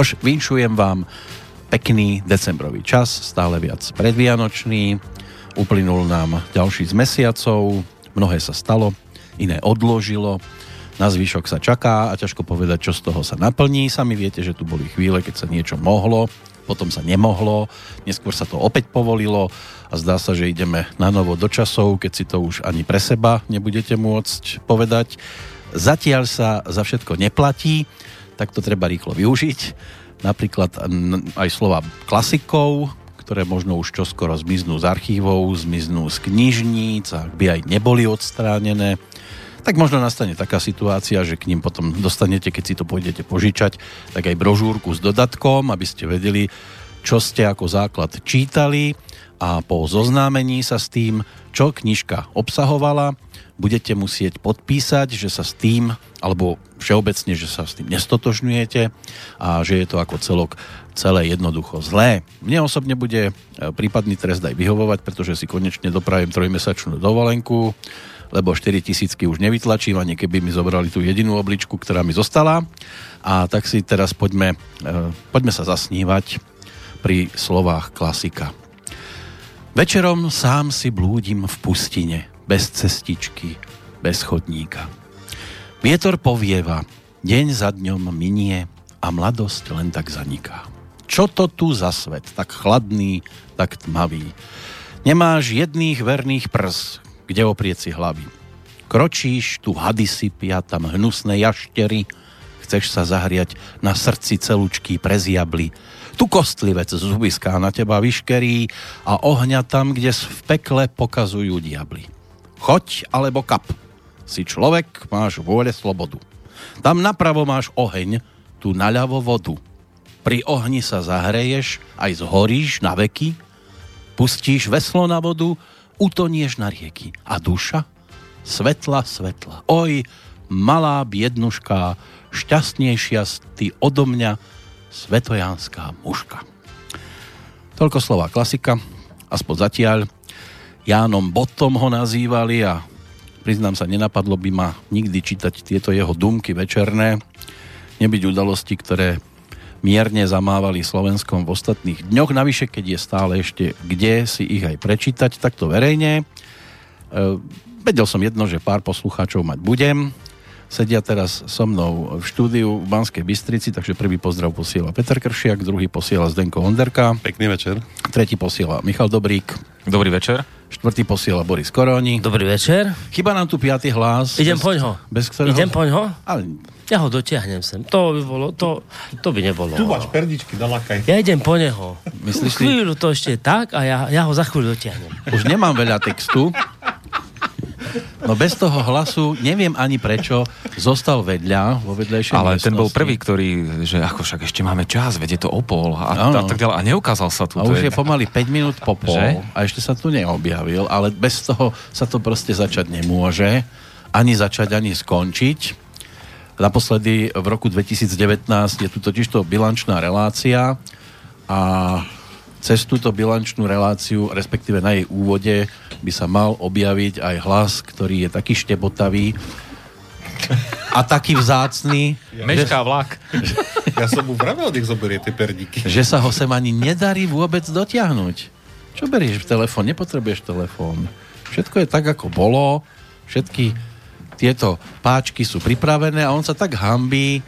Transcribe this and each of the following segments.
Tož vinšujem vám pekný decembrový čas, stále viac predvianočný. Uplynul nám ďalší z mesiacov, mnohé sa stalo, iné odložilo, na zvyšok sa čaká a ťažko povedať, čo z toho sa naplní. Sami viete, že tu boli chvíle, keď sa niečo mohlo, potom sa nemohlo, neskôr sa to opäť povolilo a zdá sa, že ideme na novo do časov, keď si to už ani pre seba nebudete môcť povedať. Zatiaľ sa za všetko neplatí, tak to treba rýchlo využiť. Napríklad aj slova klasikov, ktoré možno už čoskoro zmiznú z archívov, zmiznú z knižníc, ak by aj neboli odstránené, tak možno nastane taká situácia, že k ním potom dostanete, keď si to pôjdete požičať, tak aj brožúrku s dodatkom, aby ste vedeli, čo ste ako základ čítali a po zoznámení sa s tým, čo knižka obsahovala, budete musieť podpísať, že sa s tým, alebo všeobecne, že sa s tým nestotožňujete a že je to ako celok celé jednoducho zlé. Mne osobne bude e, prípadný trest aj vyhovovať, pretože si konečne dopravím trojmesačnú dovolenku, lebo 4 tisícky už nevytlačím, ani keby mi zobrali tú jedinú obličku, ktorá mi zostala. A tak si teraz poďme, e, poďme sa zasnívať pri slovách klasika. Večerom sám si blúdim v pustine, bez cestičky, bez chodníka. Vietor povieva, deň za dňom minie a mladosť len tak zaniká. Čo to tu za svet, tak chladný, tak tmavý? Nemáš jedných verných prs, kde oprieť si hlavy. Kročíš, tu hady sypia, tam hnusné jaštery, chceš sa zahriať na srdci celúčky preziabli. Tu kostlivec zubiská na teba vyškerí a ohňa tam, kde v pekle pokazujú diabli. Choď alebo kap. Si človek, máš vôle slobodu. Tam napravo máš oheň, tu naľavo vodu. Pri ohni sa zahreješ, aj zhoríš na veky, pustíš veslo na vodu, utonieš na rieky. A duša? Svetla, svetla. Oj, malá biednuška, šťastnejšia ty odo mňa, svetojanská muška. Toľko slova klasika, aspoň zatiaľ. Jánom Botom ho nazývali a priznám sa, nenapadlo by ma nikdy čítať tieto jeho dumky večerné, nebyť udalosti, ktoré mierne zamávali Slovenskom v ostatných dňoch. Navyše, keď je stále ešte kde si ich aj prečítať, takto verejne. E, vedel som jedno, že pár poslucháčov mať budem sedia teraz so mnou v štúdiu v Banskej Bystrici, takže prvý pozdrav posiela Peter Kršiak, druhý posiela Zdenko Onderka. Pekný večer. Tretí posiela Michal Dobrík. Dobrý večer. Štvrtý posiela Boris Koroni. Dobrý večer. Chyba nám tu piatý hlas. Idem poň ho. Bez ktorého... Idem poň ho? Ale... Ja ho dotiahnem sem. To by bolo, to, to by nebolo. Tu máš perdičky, dalakaj. Ja idem po neho. Myslíš chvíľu to ešte tak a ja, ja ho za chvíľu dotiahnem. Už nemám veľa textu. No bez toho hlasu, neviem ani prečo, zostal vedľa, vo vedľajšej Ale miestnosti. ten bol prvý, ktorý, že ako však ešte máme čas, veď je to o pol a, a tak ďalej. A neukázal sa tu. A už je pomaly 5 minút po pol že? a ešte sa tu neobjavil, ale bez toho sa to proste začať nemôže. Ani začať, ani skončiť. Naposledy v roku 2019 je tu totižto bilančná relácia a cez túto bilančnú reláciu, respektíve na jej úvode, by sa mal objaviť aj hlas, ktorý je taký štebotavý a taký vzácný. Mešká vlak. ja som mu vravel, nech zoberie tie perdiky. Že sa ho sem ani nedarí vôbec dotiahnuť. Čo berieš v telefón? Nepotrebuješ telefón. Všetko je tak, ako bolo. Všetky tieto páčky sú pripravené a on sa tak hambí,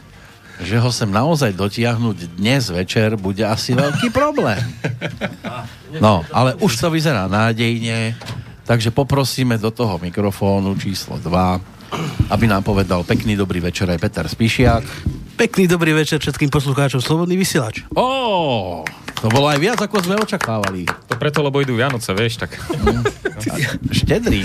že ho sem naozaj dotiahnuť dnes večer bude asi veľký problém. No, ale už to vyzerá nádejne, takže poprosíme do toho mikrofónu číslo 2, aby nám povedal pekný dobrý večer aj Peter Spišiak. Pekný dobrý večer všetkým poslucháčom Slobodný vysielač. Ó, to bolo aj viac, ako sme očakávali. To preto, lebo idú Vianoce, vieš, tak... Štedrý.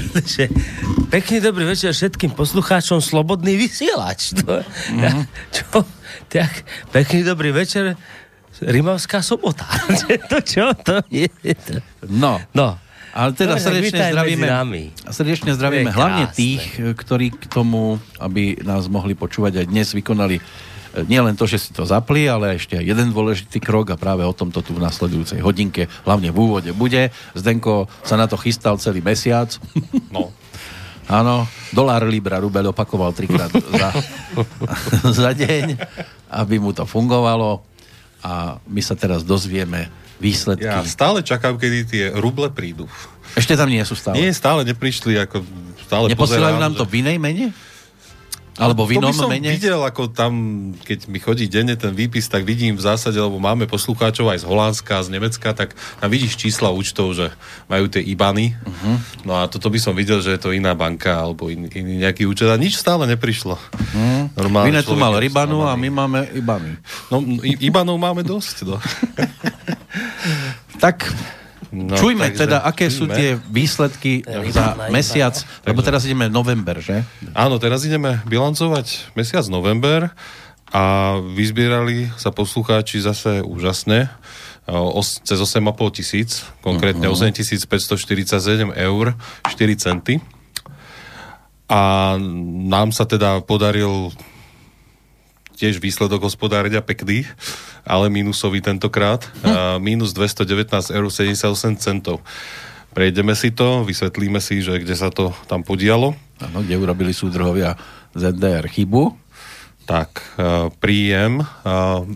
Pekný dobrý večer všetkým poslucháčom Slobodný vysielač. To, mm-hmm. čo? Tak, pekný dobrý večer Rimavská sobota. to čo? To je to. No. No. Ale teda no, srdečne zdravíme, srdečne zdravíme hlavne tých, ktorí k tomu, aby nás mohli počúvať aj dnes, vykonali e, nie len to, že si to zapli, ale ešte aj jeden dôležitý krok a práve o tomto tu v nasledujúcej hodinke, hlavne v úvode bude. Zdenko sa na to chystal celý mesiac. No. Áno, dolár, libra, rubel opakoval trikrát za, za deň, aby mu to fungovalo. a my sa teraz dozvieme výsledky. Ja stále čakám, kedy tie ruble prídu. Ešte tam nie sú stále. Nie, stále neprišli, ako stále Neposielajú pozerám, nám to že- v inej mene? Alebo v to inom by som mene? videl, ako tam, keď mi chodí denne ten výpis, tak vidím v zásade, lebo máme poslucháčov aj z Holandska, z Nemecka, tak tam vidíš čísla účtov, že majú tie IBANy. Mhm. Uh-huh. No a toto by som videl, že je to iná banka alebo in, iný nejaký účet. A nič stále neprišlo. Uh-huh. Normálne Vine tu mal je Rybanu a my máme Ibany. No, i- IBANov máme dosť. No. Tak No, čujme takže teda, aké sú tie výsledky za mesiac, lebo teraz ideme november, že? Áno, teraz ideme bilancovať mesiac november a vyzbierali sa poslucháči zase úžasne. Os, cez 8,5 tisíc, konkrétne uh-huh. 8547 eur 4 centy. A nám sa teda podaril tiež výsledok hospodáreňa pekný, ale minusový tentokrát. Hm. Minus 219 eur 78 centov. Prejdeme si to, vysvetlíme si, že kde sa to tam podialo. Áno, kde urobili súdrhovia ZDR chybu. Tak, uh, príjem. Uh,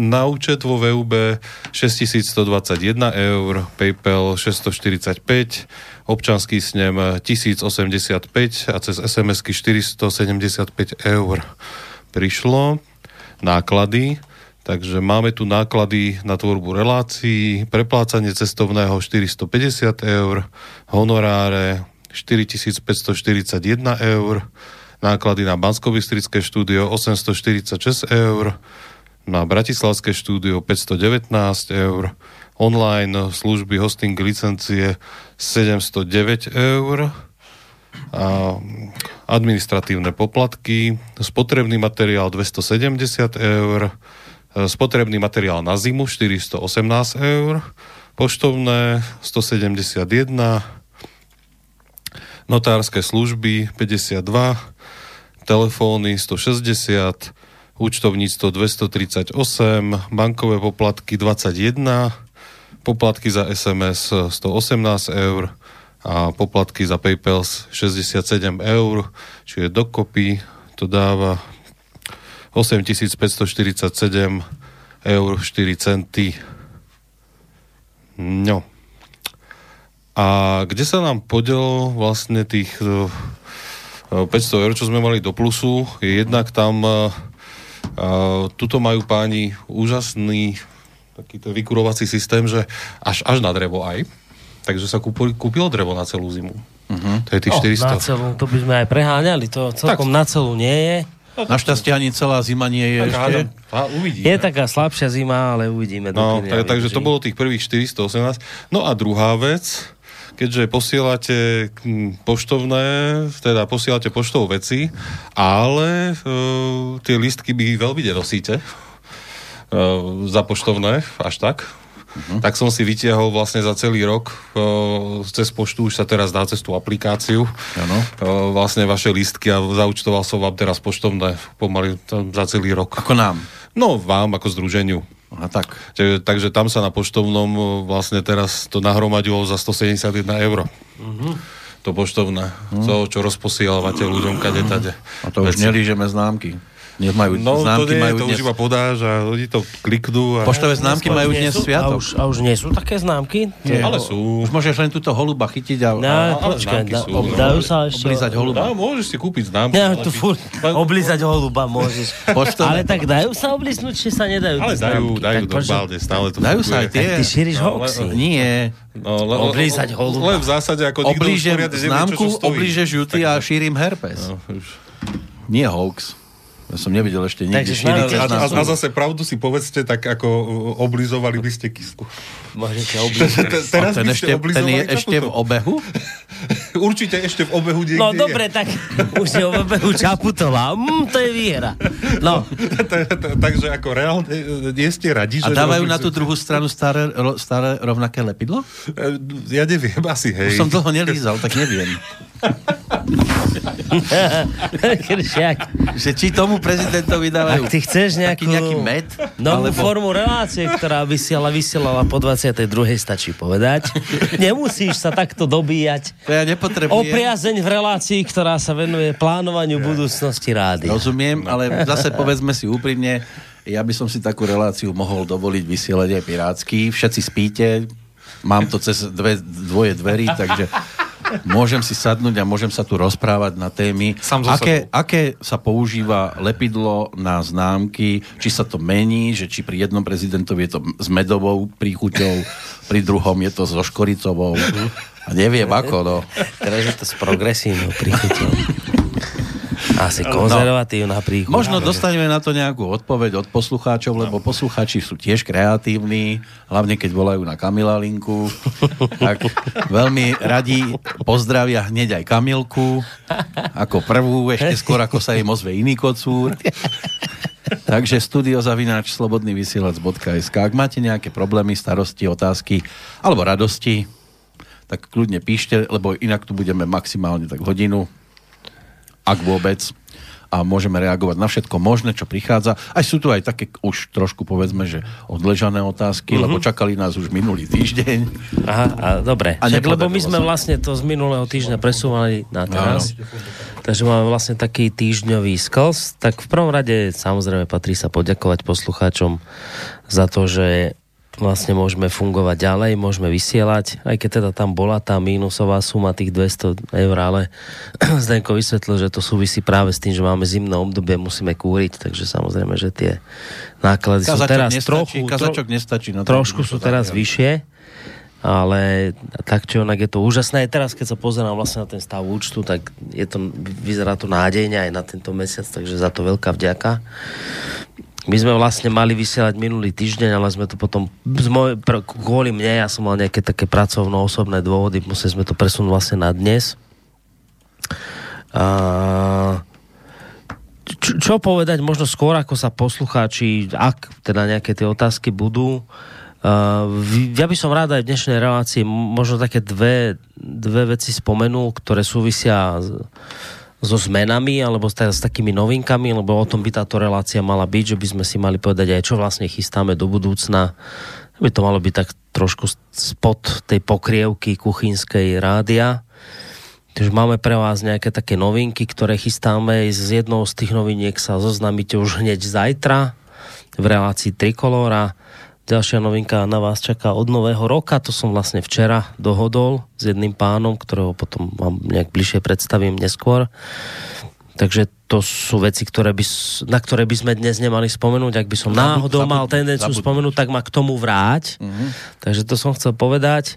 na účet vo VUB 6121 eur, PayPal 645, občanský snem 1085 a cez SMS-ky 475 eur prišlo. Náklady, takže máme tu náklady na tvorbu relácií, preplácanie cestovného 450 eur, honoráre 4541 eur, náklady na Banskobystrické štúdio 846 eur, na Bratislavské štúdio 519 eur, online služby hosting licencie 709 eur, administratívne poplatky, spotrebný materiál 270 eur, spotrebný materiál na zimu 418 eur, poštovné 171, notárske služby 52, telefóny 160, účtovníctvo 238, bankové poplatky 21, poplatky za SMS 118 eur a poplatky za PayPal 67 eur, čiže dokopy to dáva 8547 eur 4 centy. No. A kde sa nám podiel vlastne tých eh, 500 eur, čo sme mali do plusu, je jednak tam uh, tuto majú páni úžasný takýto vykurovací systém, že až, až na drevo aj. Takže sa kúpili, kúpilo drevo na celú zimu. Uh-huh. To je tých No, na 400. celú, to by sme aj preháňali, to celkom Tak. na celú nie je. Našťastie ani celá zima nie je ešte. A uvidíme. Je taká slabšia zima, ale uvidíme. No, tak, takže to bolo tých prvých 418. No a druhá vec, keďže posielate poštovné, teda posielate poštou veci, ale e, tie listky by veľmi nenosíte e, za poštovné, až tak. Uh-huh. Tak som si vytiahol vlastne za celý rok e, cez poštu, už sa teraz dá cez tú aplikáciu Áno. e, vlastne vaše listky a zaučtoval som vám teraz poštovné pomaly tam za celý rok. Ako nám. No, vám ako združeniu. A tak. Takže, takže tam sa na poštovnom e, vlastne teraz to nahromadilo za 171 eur. Uh-huh. To poštovné. Uh-huh. To, čo rozposielate ľuďom kade tade. A to už Veci. nelížeme známky. Nemajú, No, to známky nie, majú to dnes... už iba podáš a oni to kliknú. A... Poštové známky majú dnes sú- A sviatok. už, a už nie sú také známky? Nie. Ale sú. Už môžeš len túto holuba chytiť a, No, a počkaj, známky da, sú, ob, no. dajú sa ešte... oblízať holuba. Dá, môžeš si kúpiť známku. Ja, tu furt oblízať holuba môžeš. Poštové- Ale tak dajú sa oblísnuť, či sa nedajú Ale dajú, dajú Tak normálne, stále to Dajú sa aj tie. Ty šíriš No, hoaxy. Nie. No, le, Oblízať holuba. Len v zásade, ako nikto už Oblížem známku, oblížeš ju ty a Tak- šírim herpes. No. Nie hoax. Ja som nevidel ešte nikdy Takže tie A, a, a zase pravdu si povedzte, tak ako uh, oblizovali by ste kisku. Môžete A Teraz ten, by ešte, ste ten je ešte v obehu? Určite ešte v obehu niekde No je. dobre, tak už je o bebehu Čaputová. Mm, to je výhra. No, Takže ako reálne e, nie ste radi, A že... dávajú na tú druhú stranu staré, staré rovnaké lepidlo? E, Ja neviem, asi hej. Už som dlho nelízal, tak neviem. Kršiak. Že či tomu prezidentovi dávajú Ak ty chceš nejakú... taký nejaký med? Novú alebo- formu relácie, ktorá vysiela, vysielala po 22. stačí povedať. Nemusíš sa takto dobíjať. To ja nepotrebujem. O priazeň v relácii, ktorá sa venuje plánovaniu budúcnosti rády. Rozumiem, ale zase povedzme si úprimne, Ja by som si takú reláciu mohol dovoliť vysielať aj pirátsky. Všetci spíte, mám to cez dve, dvoje dverí, takže môžem si sadnúť a môžem sa tu rozprávať na témy, aké, aké sa používa lepidlo na známky, či sa to mení, že či pri jednom prezidentovi je to s medovou príchuťou, pri druhom je to so škoricovou. A neviem ako, no. Teraz je to s progresívnou príchuťou. Asi konzervatívna príchuť. Možno dostaneme na to nejakú odpoveď od poslucháčov, lebo poslucháči sú tiež kreatívni, hlavne keď volajú na Kamila linku. tak veľmi radi pozdravia hneď aj Kamilku, ako prvú, ešte skôr ako sa jej ozve iný kocúr. Takže studiozavináč slobodnyvysielac.sk Ak máte nejaké problémy, starosti, otázky alebo radosti, tak kľudne píšte, lebo inak tu budeme maximálne tak hodinu ak vôbec a môžeme reagovať na všetko možné, čo prichádza. Aj sú tu aj také už trošku povedzme, že odležané otázky, mm-hmm. lebo čakali nás už minulý týždeň. Aha, a dobre. A Však, lebo my sme vlastne to z minulého týždňa presúvali na teraz. Takže máme vlastne taký týždňový sklz. Tak v prvom rade samozrejme patrí sa poďakovať poslucháčom za to, že vlastne môžeme fungovať ďalej, môžeme vysielať, aj keď teda tam bola tá mínusová suma tých 200 eur, ale Zdenko vysvetlil, že to súvisí práve s tým, že máme zimné obdobie, musíme kúriť, takže samozrejme, že tie náklady sú Kazačok teraz nestačí, trochu... kazačok nestačí na trošku sú teraz zaviali. vyššie, ale tak či onak je to úžasné. Aj teraz, keď sa pozerám vlastne na ten stav účtu, tak je to, vyzerá to nádejne aj na tento mesiac, takže za to veľká vďaka. My sme vlastne mali vysielať minulý týždeň, ale sme to potom, z moj, pr- kvôli mne, ja som mal nejaké také pracovno-osobné dôvody, museli sme to presunúť vlastne na dnes. A čo, čo povedať možno skôr, ako sa poslucháči, ak teda nejaké tie otázky budú, Uh, ja by som rád aj v dnešnej relácii možno také dve, dve veci spomenul, ktoré súvisia s, so zmenami alebo s, s takými novinkami, lebo o tom by táto relácia mala byť, že by sme si mali povedať aj, čo vlastne chystáme do budúcna. By to malo byť tak trošku spod tej pokrievky kuchynskej rádia. Takže máme pre vás nejaké také novinky, ktoré chystáme. Z jednou z tých noviniek sa zoznamíte už hneď zajtra v relácii Trikolóra. Ďalšia novinka na vás čaká od nového roka. To som vlastne včera dohodol s jedným pánom, ktorého potom vám nejak bližšie predstavím neskôr. Takže to sú veci, ktoré by, na ktoré by sme dnes nemali spomenúť. Ak by som náhodou mal tendenciu zabudnúť. spomenúť, tak ma k tomu vráť. Takže to som chcel povedať.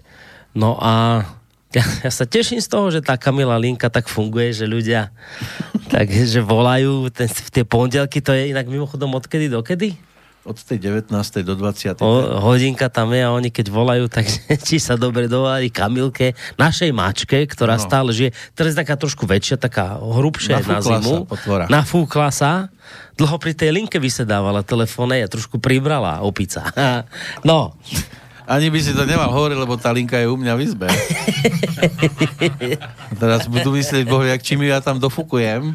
No a ja, ja sa teším z toho, že tá Kamila Linka tak funguje, že ľudia takže volajú ten, v tie pondelky, to je inak mimochodom odkedy dokedy? Od tej 19. do 20. O, hodinka tam je a oni keď volajú, tak či sa dobre dovolali Kamilke, našej mačke, ktorá no. Stále žije. Teraz je taká trošku väčšia, taká hrubšia na Nafúkla zimu. sa, potvora. Nafúkla sa. Dlho pri tej linke vysedávala telefóne a trošku pribrala opica. No, Ani by si to nemal hovoriť, lebo tá linka je u mňa v izbe. Teraz budú myslieť, boh, jak či mi ja tam dofúkujem.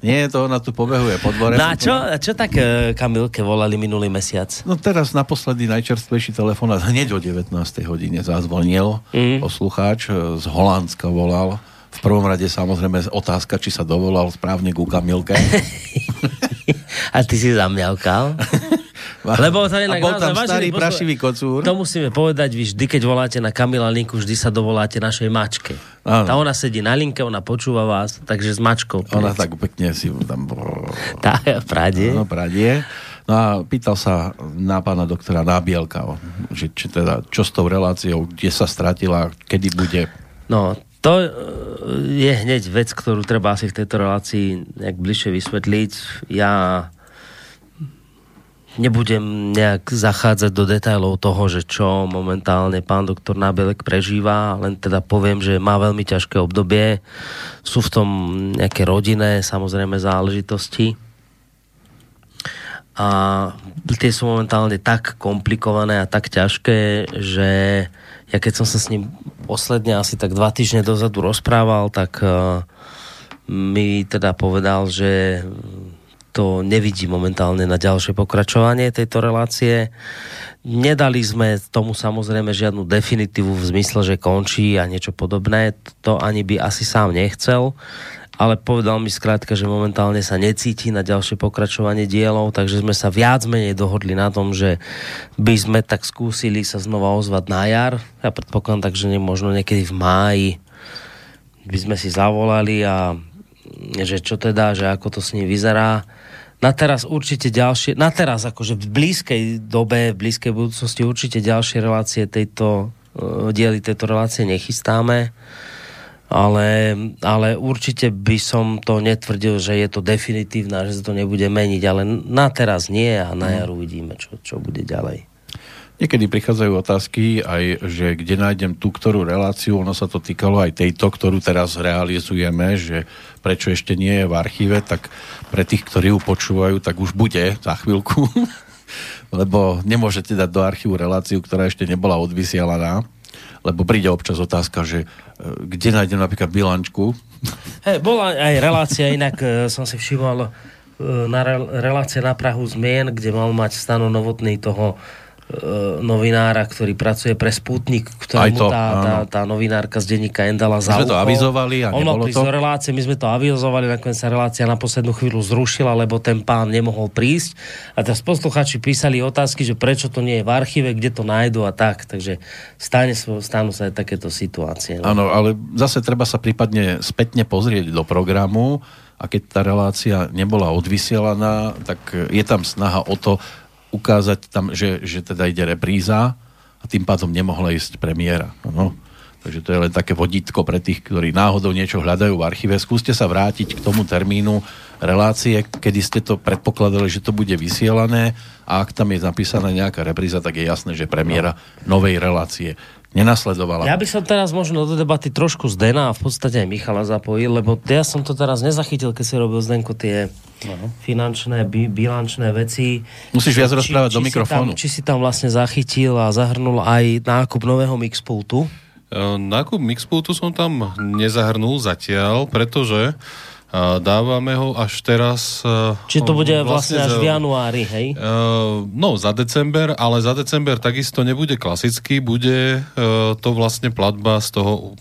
Nie to, ona tu pobehuje po dvore. no a čo, a čo tak e, Kamilke volali minulý mesiac? No teraz naposledy najčerstvejší telefonát hneď o 19. hodine zazvonil. Mm. Poslucháč e, z Holandska volal. V prvom rade samozrejme otázka, či sa dovolal správne ku Kamilke. A ty si zamňavkal? Lebo to je A inak bol tam naozaj starý poslu- prašivý kocúr. To musíme povedať, vy vždy, keď voláte na Kamila linku, vždy sa dovoláte našej mačke. Áno. Tá ona sedí na linke, ona počúva vás, takže s mačkou. Ona tak pekne si tam... Tá v Prade. Áno, pradie. No a pýtal sa na pána doktora Nábielka, že či teda, čo s tou reláciou, kde sa stratila, kedy bude. No, to e, je hneď vec, ktorú treba asi v tejto relácii nejak bližšie vysvetliť. Ja nebudem nejak zachádzať do detailov toho, že čo momentálne pán doktor Nábelek prežíva, len teda poviem, že má veľmi ťažké obdobie. Sú v tom nejaké rodinné, samozrejme, záležitosti. A tie sú momentálne tak komplikované a tak ťažké, že ja keď som sa s ním posledne asi tak dva týždne dozadu rozprával, tak uh, mi teda povedal, že to nevidí momentálne na ďalšie pokračovanie tejto relácie. Nedali sme tomu samozrejme žiadnu definitívu v zmysle, že končí a niečo podobné. To ani by asi sám nechcel. Ale povedal mi skrátka, že momentálne sa necíti na ďalšie pokračovanie dielov, takže sme sa viac menej dohodli na tom, že by sme tak skúsili sa znova ozvať na jar. Ja predpokladám tak, že možno niekedy v máji by sme si zavolali a že čo teda, že ako to s ním vyzerá. Na teraz určite ďalšie, na teraz akože v blízkej dobe, v blízkej budúcnosti určite ďalšie relácie tejto, uh, diely tejto relácie nechystáme ale, ale určite by som to netvrdil, že je to definitívne že sa to nebude meniť, ale na teraz nie a na jar uvidíme, čo, čo bude ďalej. Niekedy prichádzajú otázky aj, že kde nájdem tú, ktorú reláciu, ono sa to týkalo aj tejto, ktorú teraz realizujeme, že prečo ešte nie je v archíve, tak pre tých, ktorí ju počúvajú, tak už bude za chvíľku, lebo nemôžete dať do archívu reláciu, ktorá ešte nebola odvysielaná lebo príde občas otázka, že e, kde nájdem napríklad bilančku. Hey, bola aj relácia, inak e, som si všimol e, na relácie na Prahu zmien, kde mal mať stano novotný toho novinára, ktorý pracuje pre Sputnik, ktorému to, tá, tá, tá novinárka z denníka Endala za My sme to avizovali a On mal prísť do relácie, my sme to avizovali, nakoniec sa relácia na poslednú chvíľu zrušila, lebo ten pán nemohol prísť. A teraz posluchači písali otázky, že prečo to nie je v archíve, kde to nájdu a tak. Takže stane, stanú sa aj takéto situácie. No. Áno, ale zase treba sa prípadne spätne pozrieť do programu a keď tá relácia nebola odvysielaná, tak je tam snaha o to, ukázať tam, že, že teda ide repríza a tým pádom nemohla ísť premiéra. No. Takže to je len také vodítko pre tých, ktorí náhodou niečo hľadajú v archíve. Skúste sa vrátiť k tomu termínu relácie, kedy ste to predpokladali, že to bude vysielané a ak tam je napísaná nejaká repríza, tak je jasné, že premiéra novej relácie nenasledovala. Ja by som teraz možno do debaty trošku Zdena a v podstate aj Michala zapojil, lebo ja som to teraz nezachytil, keď si robil Zdenko tie no. finančné, bi, bilančné veci. Musíš viac či, rozprávať či, do mikrofónu. Si tam, či si tam vlastne zachytil a zahrnul aj nákup nového mixpultu? Nákup mixpultu som tam nezahrnul zatiaľ, pretože dávame ho až teraz... Či to bude vlastne, vlastne až v januári, hej? No, za december, ale za december takisto nebude klasický, bude to vlastne platba z toho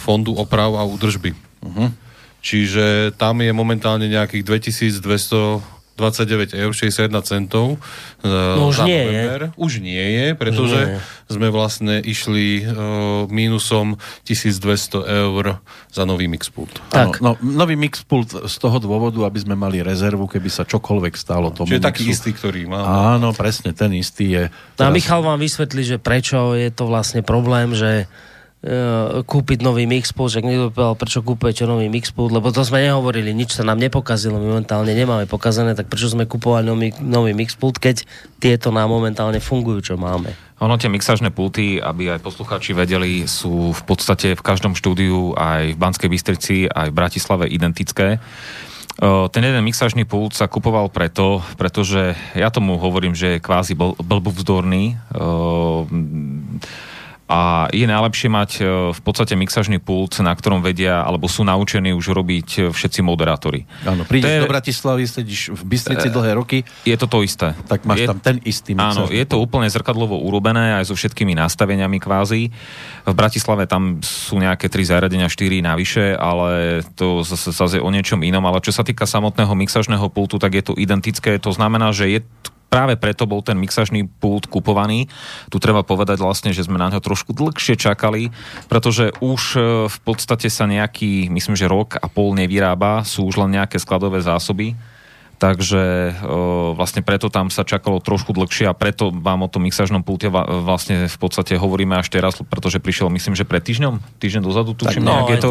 fondu oprav a údržby. Uh-huh. Čiže tam je momentálne nejakých 2200 29 eur 61 centov no už nie november. Je. Už nie je, pretože nie. sme vlastne išli uh, mínusom 1200 eur za nový mixpult. Tak. Ano, no, nový mixpult z toho dôvodu, aby sme mali rezervu, keby sa čokoľvek stalo tomu Čiže mixu. taký istý, ktorý má. Áno, presne, ten istý je. No a Michal vám vysvetlí, že prečo je to vlastne problém, že E, kúpiť nový mixpult, že niekto povedal, prečo kúpujete nový mixpult, lebo to sme nehovorili, nič sa nám nepokazilo, momentálne nemáme pokazané, tak prečo sme kupovali nový, nový mixpult, keď tieto nám momentálne fungujú, čo máme. Ono tie mixažné pulty, aby aj poslucháči vedeli, sú v podstate v každom štúdiu aj v Banskej Bystrici, aj v Bratislave identické. E, ten jeden mixažný pult sa kupoval preto, pretože ja tomu hovorím, že je kvázi bl- blbovzdorný. E, a je najlepšie mať e, v podstate mixažný pult, na ktorom vedia, alebo sú naučení už robiť e, všetci moderátori. Áno, prídeš je, do Bratislavy, sedíš v Bystrici e, dlhé roky. Je to to isté. Tak máš je, tam ten istý mixažný Áno, je to úplne zrkadlovo urobené aj so všetkými nastaveniami kvázi. V Bratislave tam sú nejaké tri zariadenia, štyri navyše, ale to zase, zase o niečom inom. Ale čo sa týka samotného mixažného pultu, tak je to identické. To znamená, že je práve preto bol ten mixažný pult kupovaný. Tu treba povedať vlastne, že sme na ňo trošku dlhšie čakali, pretože už e, v podstate sa nejaký, myslím, že rok a pol nevyrába, sú už len nejaké skladové zásoby. Takže e, vlastne preto tam sa čakalo trošku dlhšie a preto vám o tom mixažnom pulte vlastne v podstate hovoríme až teraz, pretože prišiel, myslím, že pred týždňom, týždeň dozadu, tuším, no, je to...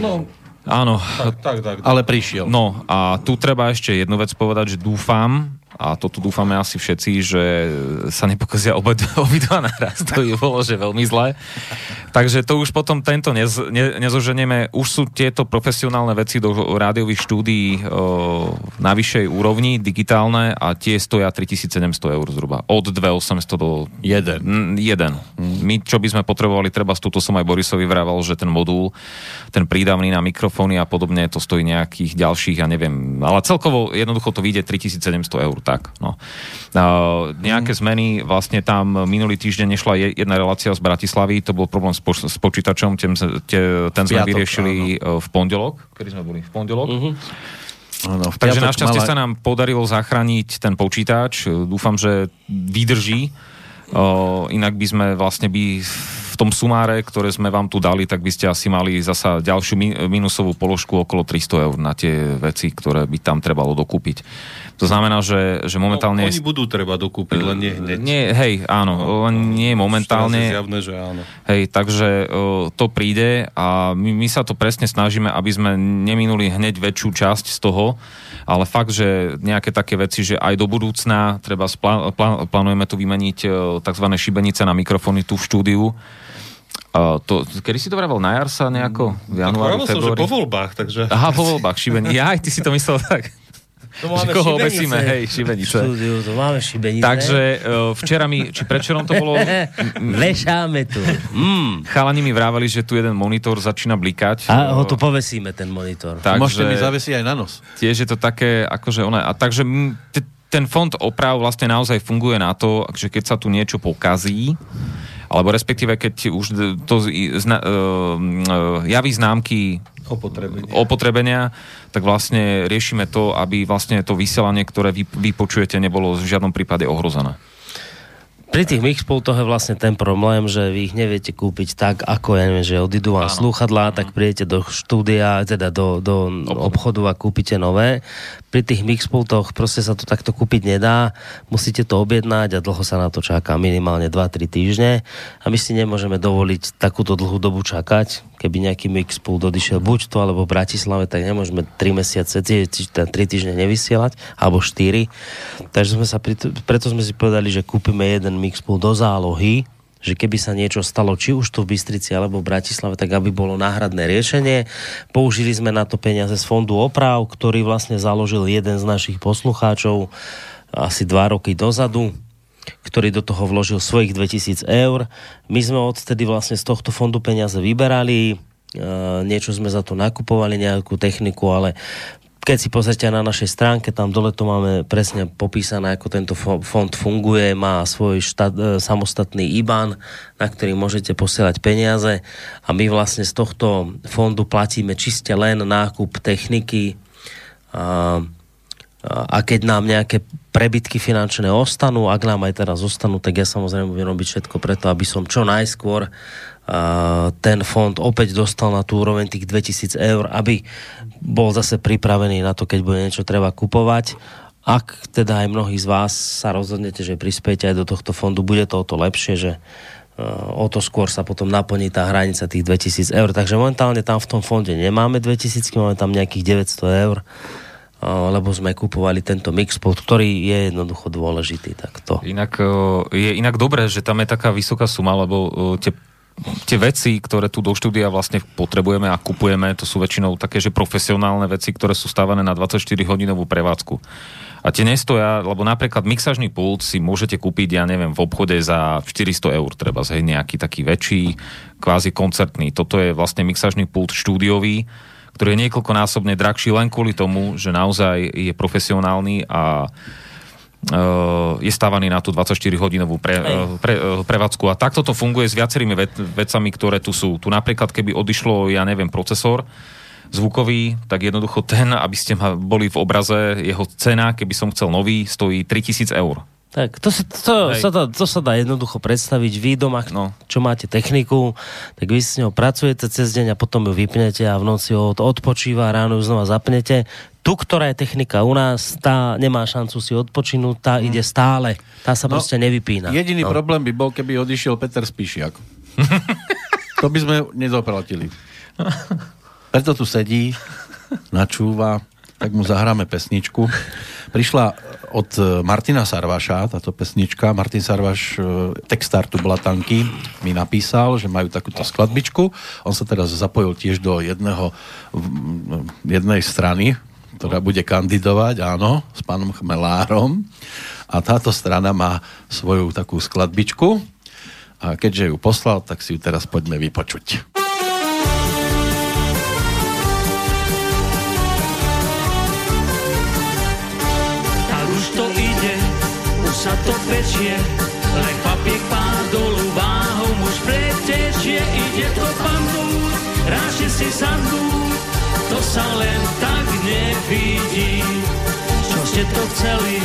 No, Áno. Tak, tak, tak. Ale prišiel. No a tu treba ešte jednu vec povedať, že dúfam, a to tu dúfame asi všetci, že sa nepokazia obidva naraz. To by bolo, že veľmi zlé. Takže to už potom tento nez, ne, nezoženieme. Už sú tieto profesionálne veci do rádiových štúdií o, na vyššej úrovni, digitálne a tie stoja 3700 eur zhruba. Od 2800 do... Jeden. M, jeden. Hmm. My, čo by sme potrebovali, treba, túto som aj Borisovi vravel, že ten modul, ten prídavný na mikrofóny a podobne, to stojí nejakých ďalších, ja neviem, ale celkovo jednoducho to vyjde 3700 eur tak. No. Uh, nejaké zmeny, vlastne tam minulý týždeň nešla je- jedna relácia z Bratislavy, to bol problém s, poč- s počítačom, ten, te, ten sme Piatok, vyriešili áno. v pondelok. Kedy sme boli? V pondelok? Uh-huh. Áno, v Takže našťastie mala- sa nám podarilo zachrániť ten počítač. Dúfam, že vydrží. O, inak by sme vlastne by v tom sumáre, ktoré sme vám tu dali, tak by ste asi mali zasa ďalšiu mi- minusovú položku okolo 300 eur na tie veci, ktoré by tam trebalo dokúpiť. To znamená, že, že momentálne... No, oni budú treba dokúpiť, len nie hneď. Nie, hej, áno, len nie momentálne. Zjavné, že áno. Hej, takže uh, to príde a my, my sa to presne snažíme, aby sme neminuli hneď väčšiu časť z toho, ale fakt, že nejaké také veci, že aj do budúcna treba splá, plá, plánujeme tu vymeniť uh, tzv. šibenice na mikrofóny tu v štúdiu. Uh, to, kedy si to vravel? Na jar sa nejako? V januári, Hovoril som, že februári? po voľbách, takže... Aha, po voľbách, šibenice. Ja, aj ty si to myslel tak. To Že koho obesíme, hej, šibenice. štúdiu, to máme šibenice. Takže uh, včera mi, či predčerom to bolo, Lešáme tu. Mm. chalani mi vrávali, že tu jeden monitor začína blikať. A ho tu povesíme, ten monitor. takže Môžete mi zavesiť aj na nos. tiež je to také, akože ona, a takže m, t- ten fond oprav vlastne naozaj funguje na to, že keď sa tu niečo pokazí, alebo respektíve keď už to zna, uh, uh, javí známky Opotrebenie. opotrebenia, tak vlastne riešime to, aby vlastne to vysielanie, ktoré vy, vy počujete, nebolo v žiadnom prípade ohrozené. Pri tých mixpultoch je vlastne ten problém, že vy ich neviete kúpiť tak, ako ja neviem, že odídu vám slúchadlá, tak prídete do štúdia, teda do, do obchodu a kúpite nové. Pri tých mixpultoch proste sa to takto kúpiť nedá, musíte to objednať a dlho sa na to čaká, minimálne 2-3 týždne a my si nemôžeme dovoliť takúto dlhú dobu čakať, keby nejaký mixpult odišiel buď tu alebo v Bratislave, tak nemôžeme 3 mesiace, 3 týždne nevysielať, alebo 4. Takže sme sa, preto, sme si povedali, že kúpime jeden mixpult do zálohy, že keby sa niečo stalo, či už tu v Bystrici alebo v Bratislave, tak aby bolo náhradné riešenie. Použili sme na to peniaze z fondu oprav, ktorý vlastne založil jeden z našich poslucháčov asi dva roky dozadu ktorý do toho vložil svojich 2000 eur. My sme odtedy vlastne z tohto fondu peniaze vyberali, e, niečo sme za to nakupovali, nejakú techniku, ale keď si pozrite na našej stránke, tam dole to máme presne popísané, ako tento fo- fond funguje, má svoj štát, e, samostatný IBAN, na ktorý môžete posielať peniaze. A my vlastne z tohto fondu platíme čiste len nákup techniky. A, a keď nám nejaké prebytky finančné ostanú, ak nám aj teraz ostanú, tak ja samozrejme budem robiť všetko preto, aby som čo najskôr ten fond opäť dostal na tú úroveň tých 2000 eur, aby bol zase pripravený na to, keď bude niečo treba kupovať. Ak teda aj mnohí z vás sa rozhodnete, že prispiete aj do tohto fondu, bude to o to lepšie, že o to skôr sa potom naplní tá hranica tých 2000 eur. Takže momentálne tam v tom fonde nemáme 2000, máme tam nejakých 900 eur lebo sme kupovali tento mixpult, ktorý je jednoducho dôležitý. Tak to. Inak je inak dobré, že tam je taká vysoká suma, lebo tie tie veci, ktoré tu do štúdia vlastne potrebujeme a kupujeme, to sú väčšinou také, že profesionálne veci, ktoré sú stávané na 24-hodinovú prevádzku. A tie nestoja, lebo napríklad mixažný pult si môžete kúpiť, ja neviem, v obchode za 400 eur, treba zhej nejaký taký väčší, kvázi koncertný. Toto je vlastne mixažný pult štúdiový, ktorý je niekoľkonásobne drahší len kvôli tomu, že naozaj je profesionálny a je stávaný na tú 24-hodinovú pre, pre, prevádzku. A takto to funguje s viacerými vec, vecami, ktoré tu sú. Tu napríklad, keby odišlo, ja neviem, procesor zvukový, tak jednoducho ten, aby ste boli v obraze, jeho cena, keby som chcel nový, stojí 3000 eur. Tak, to, si, to, sa dá, to sa dá jednoducho predstaviť. Vy doma, no. čo máte techniku, tak vy s ňou pracujete cez deň a potom ju vypnete a v noci ho odpočíva, ráno ju znova zapnete. Tu, ktorá je technika u nás, tá nemá šancu si odpočinúť, tá hmm. ide stále. Tá sa no, proste nevypína. Jediný no. problém by bol, keby odišiel Peter Spíšiak. to by sme nedoplatili. Preto tu sedí, načúva, tak mu zahráme pesničku. Prišla od Martina Sarvaša táto pesnička. Martin Sarvaš, textár tu Blatanky, mi napísal, že majú takúto skladbičku. On sa teraz zapojil tiež do jedného, jednej strany, ktorá bude kandidovať, áno, s pánom Chmelárom. A táto strana má svoju takú skladbičku. A keďže ju poslal, tak si ju teraz poďme vypočuť. Sa to pečie, len papiek pán dolu váhou muž pretečie, ide to pannúť, rášte si sadnúť, to sa len tak nevidí. Čo ste to chceli,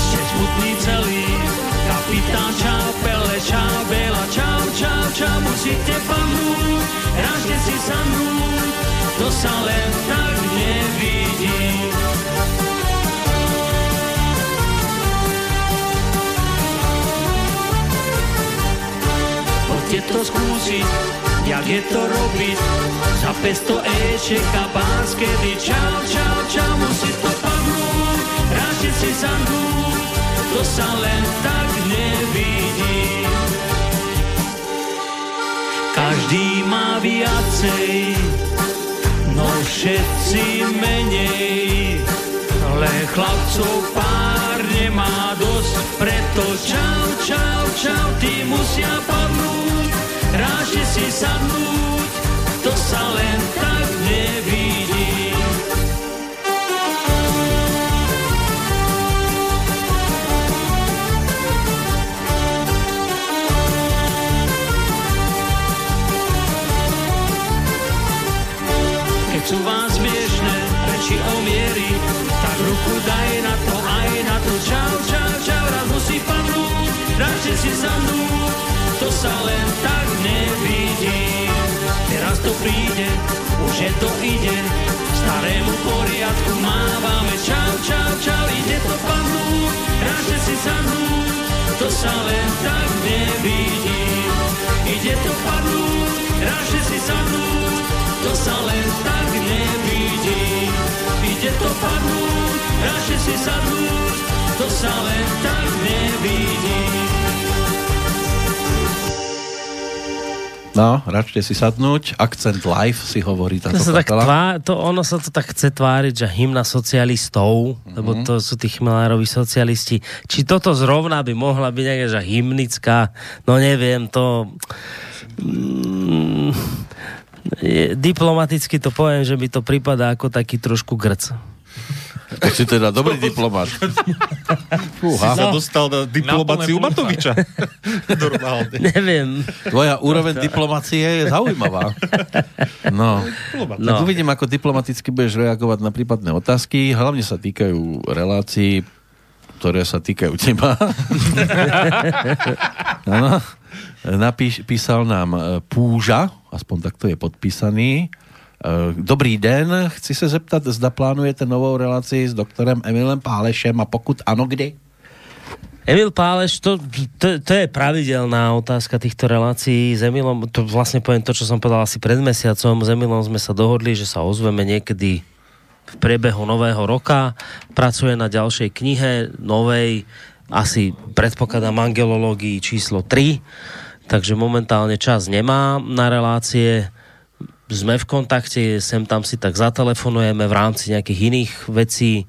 ste smutní celý, kapitán čau, pele čau, čau, čau, musíte pannúť, rášte si sadnúť, to sa len tak nevidí. Poďte to skúsiť, jak je to robiť, za 500 eček a kedy čau, čau, čau, musí to padnúť, rášte si sadnúť, to sa len tak nevidí. Každý má viacej, no všetci menej. Len chlapcov pár nemá dosť, preto čau, čau, čau, tí musia padnúť, rážte si sadnúť, to sa len tak nevidí. Si sadnúť, to sa len tak nevidí. Teraz to príde, už je to ide, starému poriadku mávame. Čau, čau, čau, ide to padnúť, radšej si sadnúť, to sa len tak nevidí. Ide to padnúť, radšej si sadnúť, to sa len tak nevidí. Ide to padnúť, radšej si sadnúť, to sa len tak nevidí. No, radšej si sadnúť. Akcent live si hovorí táto To sa tak tvá, to, ono sa to tak chce tváriť, že hymna socialistov, mm-hmm. lebo to sú tí chmelároví socialisti. Či toto zrovna by mohla byť nejaká že hymnická, no neviem, to... Mm, je, diplomaticky to poviem, že mi to prípada ako taký trošku grc. Tak si teda dobrý diplomat. Fúha. Si sa dostal na diplomáciu Na Matoviča. Normálne. Neviem. Tvoja úroveň diplomacie je zaujímavá. No. No. Tak uvidím, ako diplomaticky budeš reagovať na prípadné otázky. Hlavne sa týkajú relácií, ktoré sa týkajú teba. Napíš, písal nám e, Púža, aspoň takto je podpísaný. E, Dobrý den, chci se zeptat, zda plánujete novou relaci s doktorem Emilem Pálešem a pokud ano, kdy? Emil Páleš, to, to, to je pravidelná otázka týchto relácií s Emilom. To vlastne poviem to, čo som povedal asi pred mesiacom. S Emilom sme sa dohodli, že sa ozveme niekedy v priebehu nového roka. Pracuje na ďalšej knihe, novej, asi predpokladám angelológii číslo 3. Takže momentálne čas nemá na relácie. Sme v kontakte, sem tam si tak zatelefonujeme v rámci nejakých iných vecí.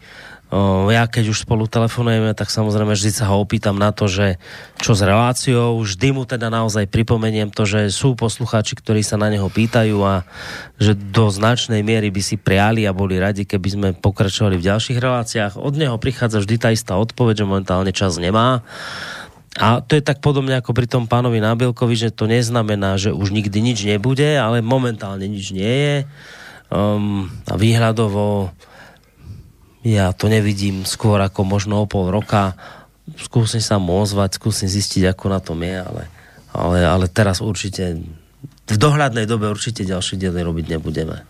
Ja keď už spolu telefonujeme, tak samozrejme vždy sa ho opýtam na to, že čo s reláciou, vždy mu teda naozaj pripomeniem to, že sú poslucháči, ktorí sa na neho pýtajú a že do značnej miery by si priali a boli radi, keby sme pokračovali v ďalších reláciách. Od neho prichádza vždy tá istá odpoveď, že momentálne čas nemá. A to je tak podobne ako pri tom pánovi Nábielkovi, že to neznamená, že už nikdy nič nebude, ale momentálne nič nie je. Um, a výhľadovo ja to nevidím skôr ako možno o pol roka. Skúsim sa mu ozvať, skúsim zistiť, ako na tom je, ale, ale, ale teraz určite v dohľadnej dobe určite ďalšie diely robiť nebudeme.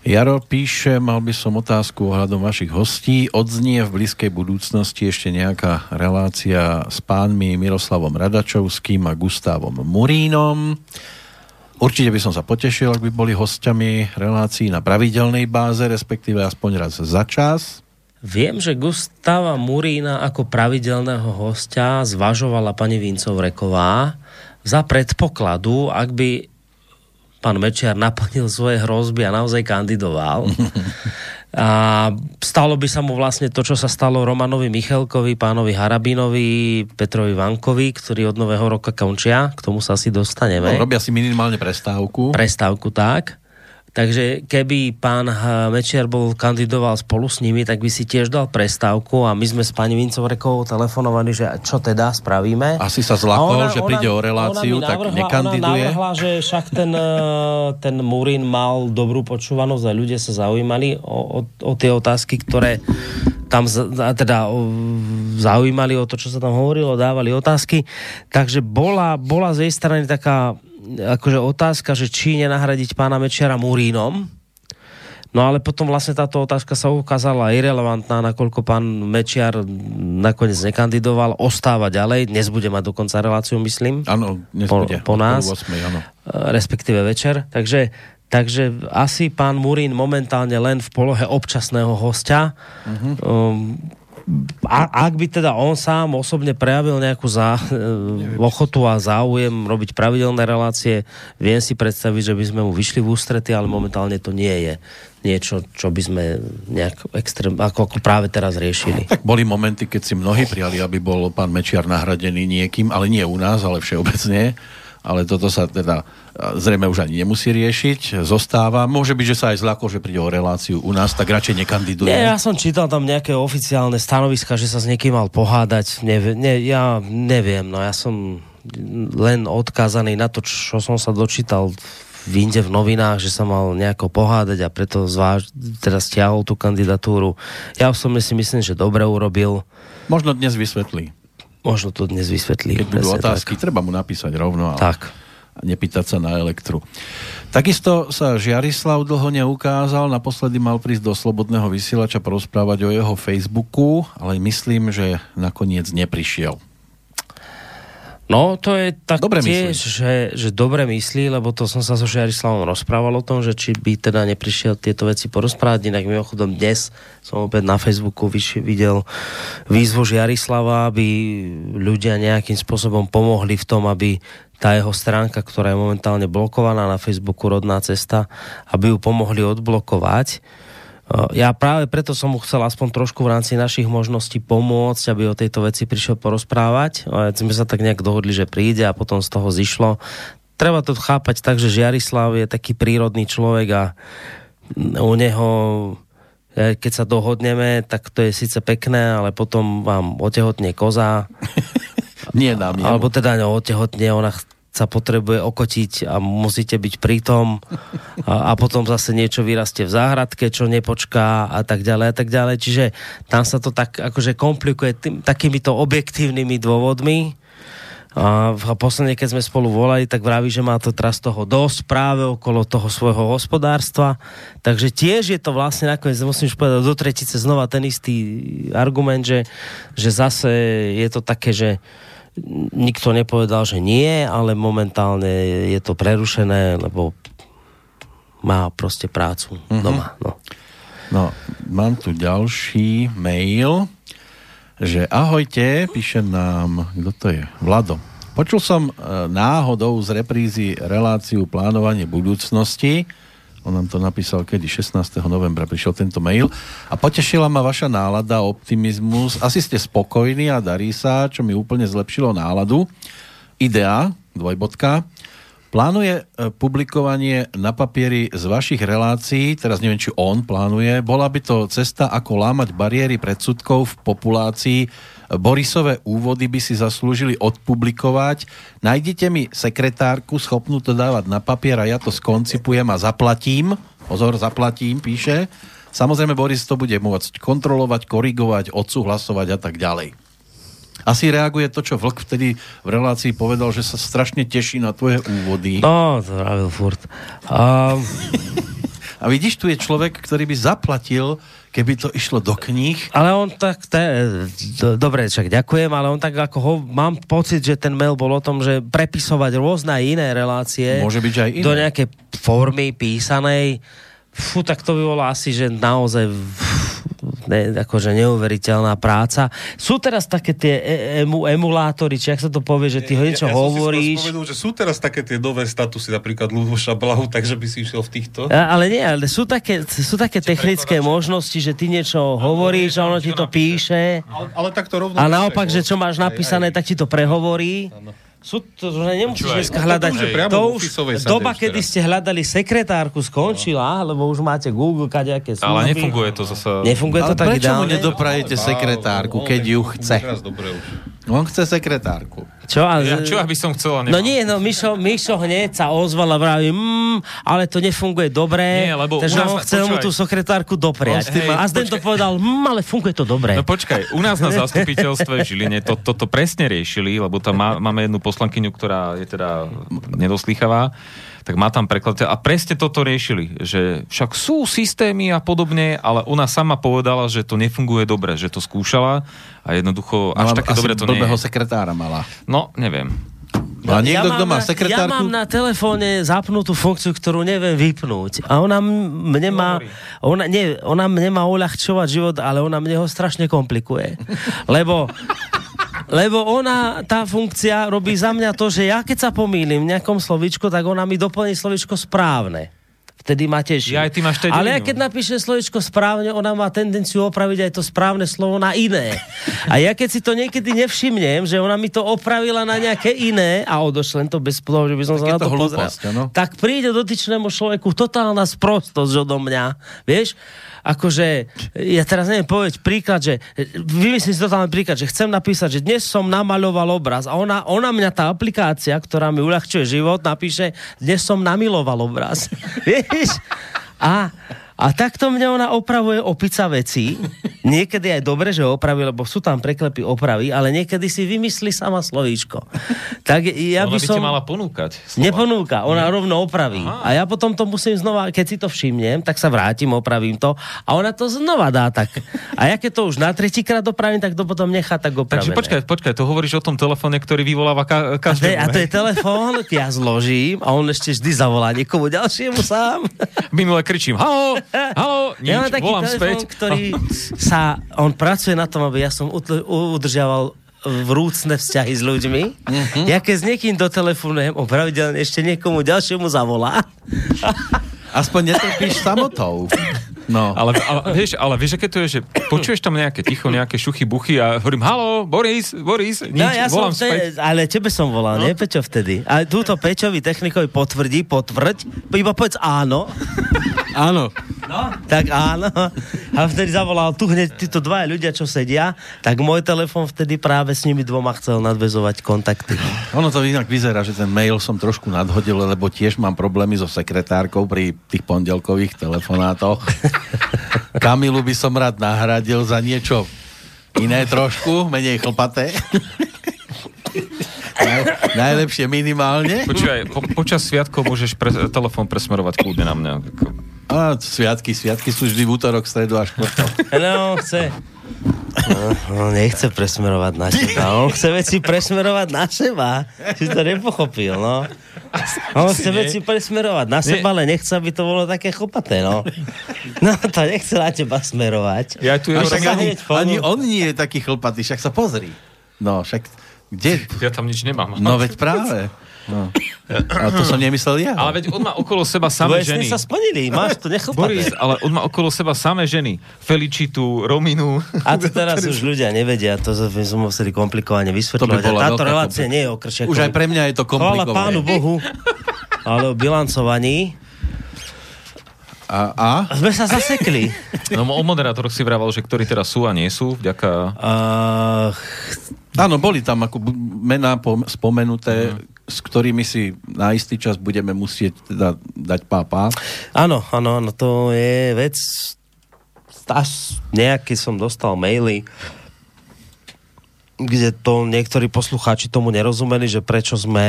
Jaro píše, mal by som otázku ohľadom vašich hostí. Odznie v blízkej budúcnosti ešte nejaká relácia s pánmi Miroslavom Radačovským a Gustavom Murínom. Určite by som sa potešil, ak by boli hostiami relácií na pravidelnej báze, respektíve aspoň raz za čas. Viem, že Gustava Murína ako pravidelného hostia zvažovala pani Vincovreková za predpokladu, ak by pán Mečiar naplnil svoje hrozby a naozaj kandidoval. A stalo by sa mu vlastne to, čo sa stalo Romanovi Michalkovi, pánovi Harabinovi, Petrovi Vankovi, ktorí od nového roka končia. K tomu sa asi dostaneme. No, robia si minimálne prestávku. Prestávku tak. Takže keby pán eh, Mečiar bol kandidoval spolu s nimi, tak by si tiež dal prestávku a my sme s pani Vincorekovou telefonovali, že čo teda spravíme. Asi sa zlakol, že príde o reláciu, ona mi tak navrhla, nekandiduje. Ona navrhla, že však ten, eh, ten Murín mal dobrú počúvanosť a ľudia sa zaujímali o, o, o tie otázky, ktoré tam teda zaujímali o to, čo sa tam hovorilo, dávali otázky. Takže bola, bola z jej strany taká akože otázka, že či nenahradiť pána Mečiara Murínom, No ale potom vlastne táto otázka sa ukázala irrelevantná, nakoľko pán Mečiar nakoniec nekandidoval, ostáva ďalej, dnes bude mať dokonca reláciu, myslím, Áno, dnes Po- bude. po nás. pol 8, áno. e, respektíve večer. Takže, takže asi pán Murín momentálne len v polohe občasného hostia. Mhm. Um, a, ak by teda on sám osobne prejavil nejakú zá, e, ochotu a záujem robiť pravidelné relácie, viem si predstaviť, že by sme mu vyšli v ústrety, ale momentálne to nie je niečo, čo by sme nejak extrém, ako, ako práve teraz riešili. Tak boli momenty, keď si mnohí prijali, aby bol pán Mečiar nahradený niekým, ale nie u nás, ale všeobecne. Ale toto sa teda zrejme už ani nemusí riešiť, zostáva. Môže byť, že sa aj zľakol, že príde o reláciu u nás, tak radšej nekandiduje. Nie, ja som čítal tam nejaké oficiálne stanoviska, že sa s niekým mal pohádať. Nevie, ne, ja neviem, no ja som len odkázaný na to, čo som sa dočítal v inde v novinách, že sa mal nejako pohádať a preto zváž, teda stiahol tú kandidatúru. Ja osobne si myslím, že dobre urobil. Možno dnes vysvetlí. Možno to dnes vysvetlí. Keď budú otázky, Tak. treba mu napísať rovno. Ale... tak. a nepýtať sa na elektru. Takisto sa Žiarislav dlho neukázal, naposledy mal prísť do Slobodného vysielača porozprávať o jeho Facebooku, ale myslím, že nakoniec neprišiel. No, to je tak Dobre tiež, že, že dobre myslí, lebo to som sa so Žiarislavom rozprával o tom, že či by teda neprišiel tieto veci porozprávať. Inak mimochodom dnes som opäť na Facebooku videl výzvu Žiarislava, aby ľudia nejakým spôsobom pomohli v tom, aby tá jeho stránka, ktorá je momentálne blokovaná na Facebooku Rodná cesta, aby ju pomohli odblokovať. Uh, Ja práve preto som mu chcel aspoň trošku v rámci našich možností pomôcť, aby o tejto veci prišiel porozprávať. A sme sa tak nejak dohodli, že príde a potom z toho zišlo. Treba to chápať tak, že Žiarislav je taký prírodný človek a u neho e, keď sa dohodneme, tak to je síce pekné, ale potom vám otehotne koza, Nie nám, alebo teda no, otehotne, ona sa potrebuje okotiť a musíte byť pritom a, a potom zase niečo vyrastie v záhradke, čo nepočká a tak ďalej a tak ďalej. Čiže tam sa to tak akože komplikuje tým, takýmito objektívnymi dôvodmi. A, a posledne, keď sme spolu volali, tak vraví, že má to teraz toho dosť práve okolo toho svojho hospodárstva. Takže tiež je to vlastne nakoniec, musím už povedať, do tretice znova ten istý argument, že, že zase je to také, že nikto nepovedal, že nie, ale momentálne je to prerušené, lebo má proste prácu mm-hmm. doma. No. No, mám tu ďalší mail, že ahojte, píše nám, kto to je? Vlado. Počul som e, náhodou z reprízy reláciu plánovanie budúcnosti. On nám to napísal kedy? 16. novembra prišiel tento mail. A potešila ma vaša nálada, optimizmus. Asi ste spokojní a darí sa, čo mi úplne zlepšilo náladu. Idea, dvojbodka, plánuje e, publikovanie na papieri z vašich relácií, teraz neviem, či on plánuje, bola by to cesta, ako lámať bariéry predsudkov v populácii. Borisové úvody by si zaslúžili odpublikovať. Nájdete mi sekretárku schopnú to dávať na papier a ja to skoncipujem a zaplatím. Pozor, zaplatím, píše. Samozrejme, Boris to bude môcť kontrolovať, korigovať, odsúhlasovať a tak ďalej. Asi reaguje to, čo Vlk vtedy v relácii povedal, že sa strašne teší na tvoje úvody. No, to vravil furt. Um, A vidíš, tu je človek, ktorý by zaplatil, keby to išlo do kníh. ale on tak, te, do, dobre, však ďakujem, ale on tak ako ho, mám pocit, že ten mail bol o tom, že prepisovať rôzne iné relácie Môže byť, aj iné. do nejakej formy písanej, fú, tak to by bolo asi, že naozaj ne, akože neuveriteľná práca. Sú teraz také tie e- emu, emulátory, či ak sa to povie, že ty ho niečo ja, ja hovoríš. Spomenul, že sú teraz také tie nové statusy, napríklad Luboša Blahu, takže by si išiel v týchto. A- Ale nie, ale sú také, sú také technické možnosti, že ty niečo hovoríš a ono ti to píše. Ale, ale tak to rovno... A naopak, že čo máš napísané, tak ti to prehovorí. Sú to, že nemusíš dneska to hľadať. už to už, officeovej sade doba, už kedy ste hľadali sekretárku, skončila, lebo už máte Google, kadejaké služby. Ale nefunguje to zase... Nefunguje to Ale tak prečo mu ideálne? nedoprajete sekretárku, No, keď ju chce? Už. On chce sekretárku. Čo? A, Ja, čo aby som chcel, No nie, no Mišo, Mišo hneď sa ozval a vraví, mm, ale to nefunguje dobre, Nie, lebo takže on chcel mu tú sekretárku dopriať. Hej, a Zden to povedal, mm, ale funguje to dobre. No počkaj, u nás na zastupiteľstve v Žiline to, toto presne riešili, lebo tam má, máme jednu poslankyňu, ktorá je teda nedoslýchavá, tak má tam prekladateľ a presne toto riešili, že však sú systémy a podobne, ale ona sama povedala, že to nefunguje dobre, že to skúšala a jednoducho až Mala také dobre to nie je. sekretára mala. No, neviem. No a niekto, kto má na, ja sekretárku? mám na telefóne zapnutú funkciu, ktorú neviem vypnúť. A ona mne má, ona, nie, ona mne má uľahčovať život, ale ona mne ho strašne komplikuje. Lebo lebo ona, tá funkcia robí za mňa to, že ja keď sa pomýlim v nejakom slovičku, tak ona mi doplní slovičko správne. Vtedy ma teší. Ja aj ty máš Ale ja keď napíše slovičko správne, ona má tendenciu opraviť aj to správne slovo na iné. A ja keď si to niekedy nevšimnem, že ona mi to opravila na nejaké iné a odošlem to bez toho, že by som Tak sa na to to pozrel, hlúposť, áno. tak príde dotyčnému človeku totálna sprostosť odo mňa. Vieš? Akože, ja teraz neviem povedať príklad, že vymyslím si totálny príklad, že chcem napísať, že dnes som namaľoval obraz a ona, ona mňa tá aplikácia, ktorá mi uľahčuje život, napíše, dnes som namiloval obraz. Vieš? A, a takto mňa ona opravuje opica veci. Niekedy aj dobre, že opraví, lebo sú tam preklepy opravy, ale niekedy si vymyslí sama slovíčko. Tak ja Ona by som... mala ponúkať. slova. Neponúka, ona rovno opraví. A ja potom to musím znova, keď si to všimnem, tak sa vrátim, opravím to a ona to znova dá tak. A ja keď to už na tretíkrát opravím, tak to potom nechá tak opravené. Takže počkaj, počkaj, to hovoríš o tom telefóne, ktorý vyvoláva A ka- to, každému. je, a to je telefón, ja zložím a on ešte vždy zavolá niekomu ďalšiemu sám. Minule kričím, halo, halo, nič, ja mám taký volám telefón, späť. ktorý sa, on pracuje na tom, aby ja som utl- udržiaval vrúcne vzťahy s ľuďmi. Mhm. Ja keď s niekým dotelefonujem, on pravidelne ešte niekomu ďalšiemu zavolá. Aspoň netrpíš samotou. No. Ale, ale, vieš, ale vieš, aké to je, že počuješ tam nejaké ticho, nejaké šuchy, buchy a hovorím, halo, Boris, Boris, nič, No, ja som volám späť. vtedy, ale tebe som volal, no? nie Peťo vtedy. A túto Peťovi technikovi potvrdí, potvrď, iba povedz áno. Áno. No, tak áno. A vtedy zavolal tu hneď títo dvaja ľudia, čo sedia, tak môj telefon vtedy práve s nimi dvoma chcel nadvezovať kontakty. Ono to inak vyzerá, že ten mail som trošku nadhodil, lebo tiež mám problémy so sekretárkou pri tých pondelkových telefonátoch. Kamilu by som rád nahradil za niečo iné trošku, menej chlpaté. Naj, najlepšie minimálne. Počúvaj, po, počas sviatkov môžeš pre, telefón presmerovať kľudne na mňa. A, sviatky, sviatky sú vždy v útorok, stredu a štvrtok. No, chce. No, no, nechce presmerovať na teba. On chce veci presmerovať na seba. Si to nepochopil, no. On chce veci presmerovať na seba, ale nechce, aby to bolo také chlpaté, no. No, to nechce na teba smerovať. Ja tu jeho ani, ani on nie je taký chlpatý, však sa pozri. No, však kde? Ja tam nič nemám. No veď práve. No. A to som nemyslel ja. Ale veď on má okolo seba samé Tvoje sny ženy. sa splnili, máš to nechlpaté. Boris, ale on má okolo seba samé ženy. Felicitu, Rominu. A to teraz už ľudia nevedia, to som museli komplikovane vysvetľovať. A táto relácia komplik- nie je o Kršiakovi. Už aj pre mňa je to Chvála komplikované. pánu Bohu. Ale o bilancovaní. A, a? Sme sa zasekli. No o moderátoroch si vraval, že ktorí teraz sú a nie sú, vďaka... Uh, Áno, boli tam ako mená pom- spomenuté, s ktorými si na istý čas budeme musieť teda dať pápa. áno, áno, áno, to je vec... Až nejaký som dostal maily, kde to niektorí poslucháči tomu nerozumeli, že prečo sme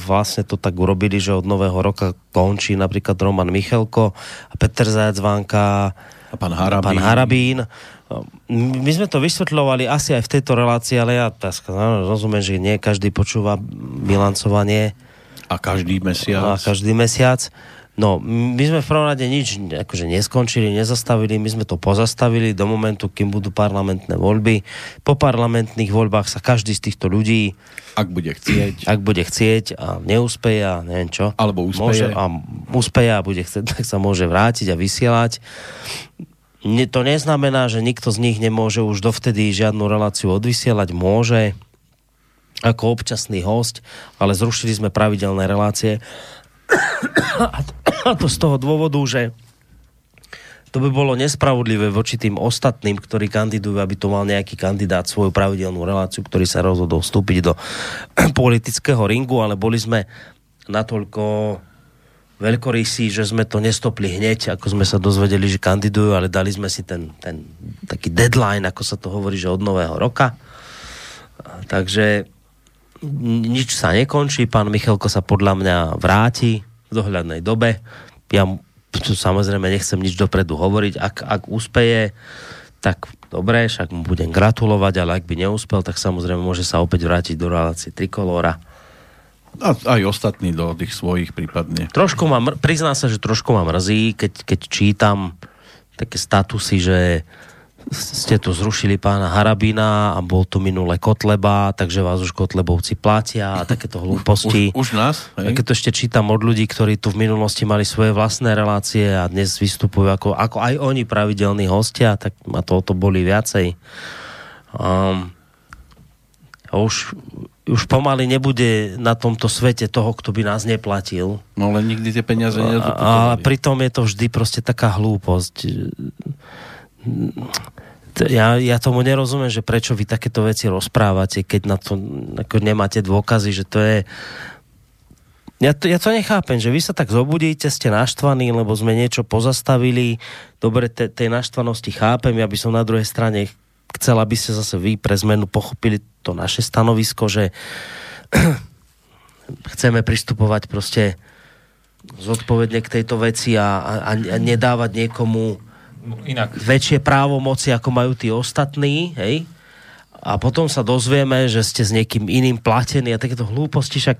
vlastne to tak urobili, že od nového roka končí napríklad Roman Michelko a Peter Zajac Vánka A pán Harabín. pán Harabín. My sme to vysvetľovali asi aj v tejto relácii, ale ja áno, rozumiem, že nie každý počúva bilancovanie A každý mesiac. a každý mesiac. No, my sme v prvom rade nič akože neskončili, nezastavili, my sme to pozastavili do momentu, kým budú parlamentné voľby. Po parlamentných voľbách sa každý z týchto ľudí, Ak bude chcieť. ak bude chcieť a neúspeje a neviem čo, Alebo úspeje. môže, a úspeje a bude chcieť, tak sa môže vrátiť a vysielať. Ne, to neznamená, že nikto z nich nemôže už dovtedy žiadnu reláciu odvysielať. Môže, ako občasný host, ale zrušili sme pravidelné relácie. A to, z toho dôvodu, že to by bolo nespravodlivé voči tým ostatným, ktorí kandidujú, aby to mal nejaký kandidát svoju pravidelnú reláciu, ktorý sa rozhodol vstúpiť do politického ringu, ale boli sme natoľko veľkorysí, že sme to nestopli hneď, ako sme sa dozvedeli, že kandidujú, ale dali sme si ten, ten taký deadline, ako sa to hovorí, že od nového roka. Takže nič sa nekončí, pán Michalko sa podľa mňa vráti v dohľadnej dobe. Ja tu samozrejme nechcem nič dopredu hovoriť. Ak, ak úspeje, tak dobre, však mu budem gratulovať, ale ak by neúspel, tak samozrejme môže sa opäť vrátiť do relácie Trikolóra. A aj ostatní do tých svojich prípadne. Trošku ma, mr- priznám sa, že trošku ma mrzí, keď, keď čítam také statusy, že ste tu zrušili pána Harabina a bol tu minule Kotleba, takže vás už Kotlebovci platia a takéto hlúposti. Už, už nás? A keď to ešte čítam od ľudí, ktorí tu v minulosti mali svoje vlastné relácie a dnes vystupujú ako, ako aj oni pravidelní hostia, tak ma to o to boli viacej. Um, a už, už pomaly nebude na tomto svete toho, kto by nás neplatil. No ale nikdy tie peniaze A, ale pritom je to vždy proste taká hlúposť. Ja, ja tomu nerozumiem, že prečo vy takéto veci rozprávate, keď na to ako nemáte dôkazy, že to je... Ja to, ja to nechápem, že vy sa tak zobudíte, ste naštvaní, lebo sme niečo pozastavili. Dobre, te, tej naštvanosti chápem, ja by som na druhej strane chcel, aby ste zase vy pre zmenu pochopili to naše stanovisko, že chceme pristupovať proste zodpovedne k tejto veci a, a, a nedávať niekomu Inak. väčšie právomoci, ako majú tí ostatní, hej? A potom sa dozvieme, že ste s niekým iným platení a takéto hlúposti, však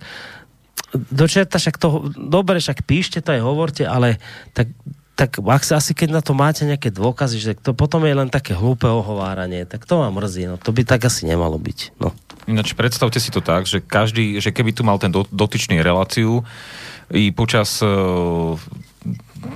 dočerta, však to, dobre, však píšte to aj hovorte, ale tak, tak ak sa, asi keď na to máte nejaké dôkazy, že to potom je len také hlúpe ohováranie, tak to ma mrzí, no to by tak asi nemalo byť, no. Ináč predstavte si to tak, že každý, že keby tu mal ten do, dotyčný reláciu i počas e,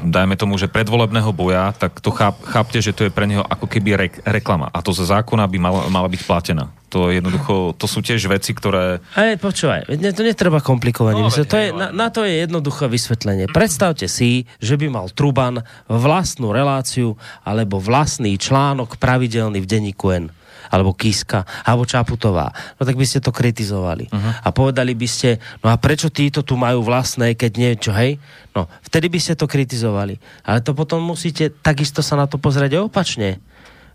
dajme tomu, že predvolebného boja, tak to cháp, chápte, že to je pre neho ako keby rek, reklama. A to za zákona by mala, mala byť platená. To je jednoducho, to sú tiež veci, ktoré... Hej, počúvaj, ne, to netreba komplikovanie. No, to je, na, na to je jednoduché vysvetlenie. Predstavte si, že by mal Truban vlastnú reláciu alebo vlastný článok pravidelný v denníku N alebo Kiska, alebo Čaputová. No tak by ste to kritizovali. Uh-huh. A povedali by ste, no a prečo títo tu majú vlastné, keď niečo, hej? No, vtedy by ste to kritizovali. Ale to potom musíte takisto sa na to pozrieť opačne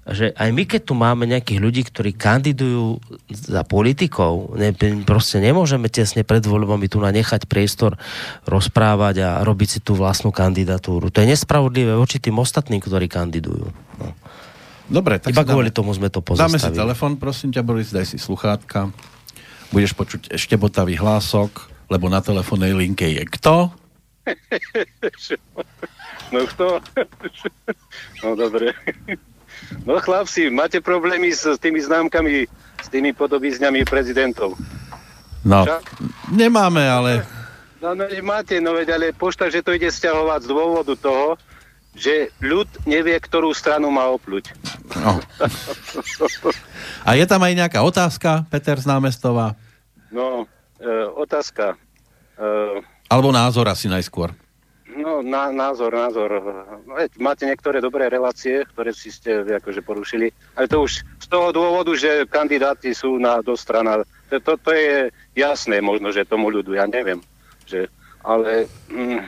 že aj my, keď tu máme nejakých ľudí, ktorí kandidujú za politikov, ne, proste nemôžeme tesne pred voľbami tu na nechať priestor rozprávať a robiť si tú vlastnú kandidatúru. To je nespravodlivé voči tým ostatným, ktorí kandidujú. No. Dobre, tak Iba si kvôli tomu sme to Dáme si pozastavili. telefon, prosím ťa, Boris, daj si sluchátka. Budeš počuť eštebotavý hlások, lebo na telefónnej linke je kto? No kto? No dobre. No chlapci, máte problémy s tými známkami, s tými podobizňami prezidentov. No, nemáme, ale No, no máte, no veď, ale pošta, že to ide stiahovať z dôvodu toho, že ľud nevie, ktorú stranu má opluť. no. A je tam aj nejaká otázka, Peter z námestova? No, e, otázka. E, Alebo názor asi najskôr. no, na, názor, názor. No, veď, máte niektoré dobré relácie, ktoré si ste akože porušili, ale to už z toho dôvodu, že kandidáti sú na do strana. To, to, to je jasné možno, že tomu ľudu, ja neviem. Že, ale mm,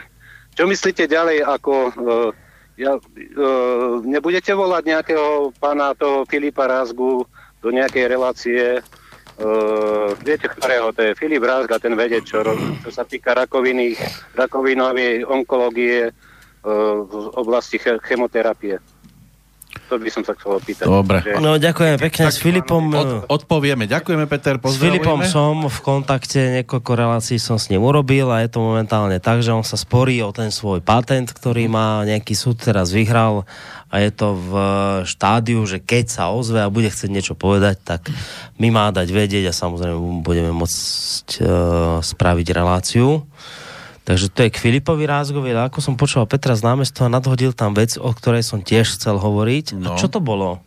čo myslíte ďalej, ako uh, ja, uh, nebudete volať nejakého pána toho Filipa Rázgu do nejakej relácie, uh, viete, ktorého to je Filip Rázg a ten vedec, čo, čo sa týka rakoviny, rakovinovej onkológie uh, v oblasti che- chemoterapie. To by som sa chcel opýtať. Dobre. Že- No ďakujem pekne. S Filipom, Od, odpovieme. Ďakujeme, Peter, s Filipom som v kontakte, niekoľko relácií som s ním urobil a je to momentálne tak, že on sa sporí o ten svoj patent, ktorý má nejaký súd teraz vyhral a je to v štádiu, že keď sa ozve a bude chcieť niečo povedať, tak my má dať vedieť a samozrejme budeme môcť uh, spraviť reláciu. Takže to je k Filipovi Rázgovi, ale ako som počúval Petra z námestova, nadhodil tam vec, o ktorej som tiež chcel hovoriť. No. No. A čo to bolo?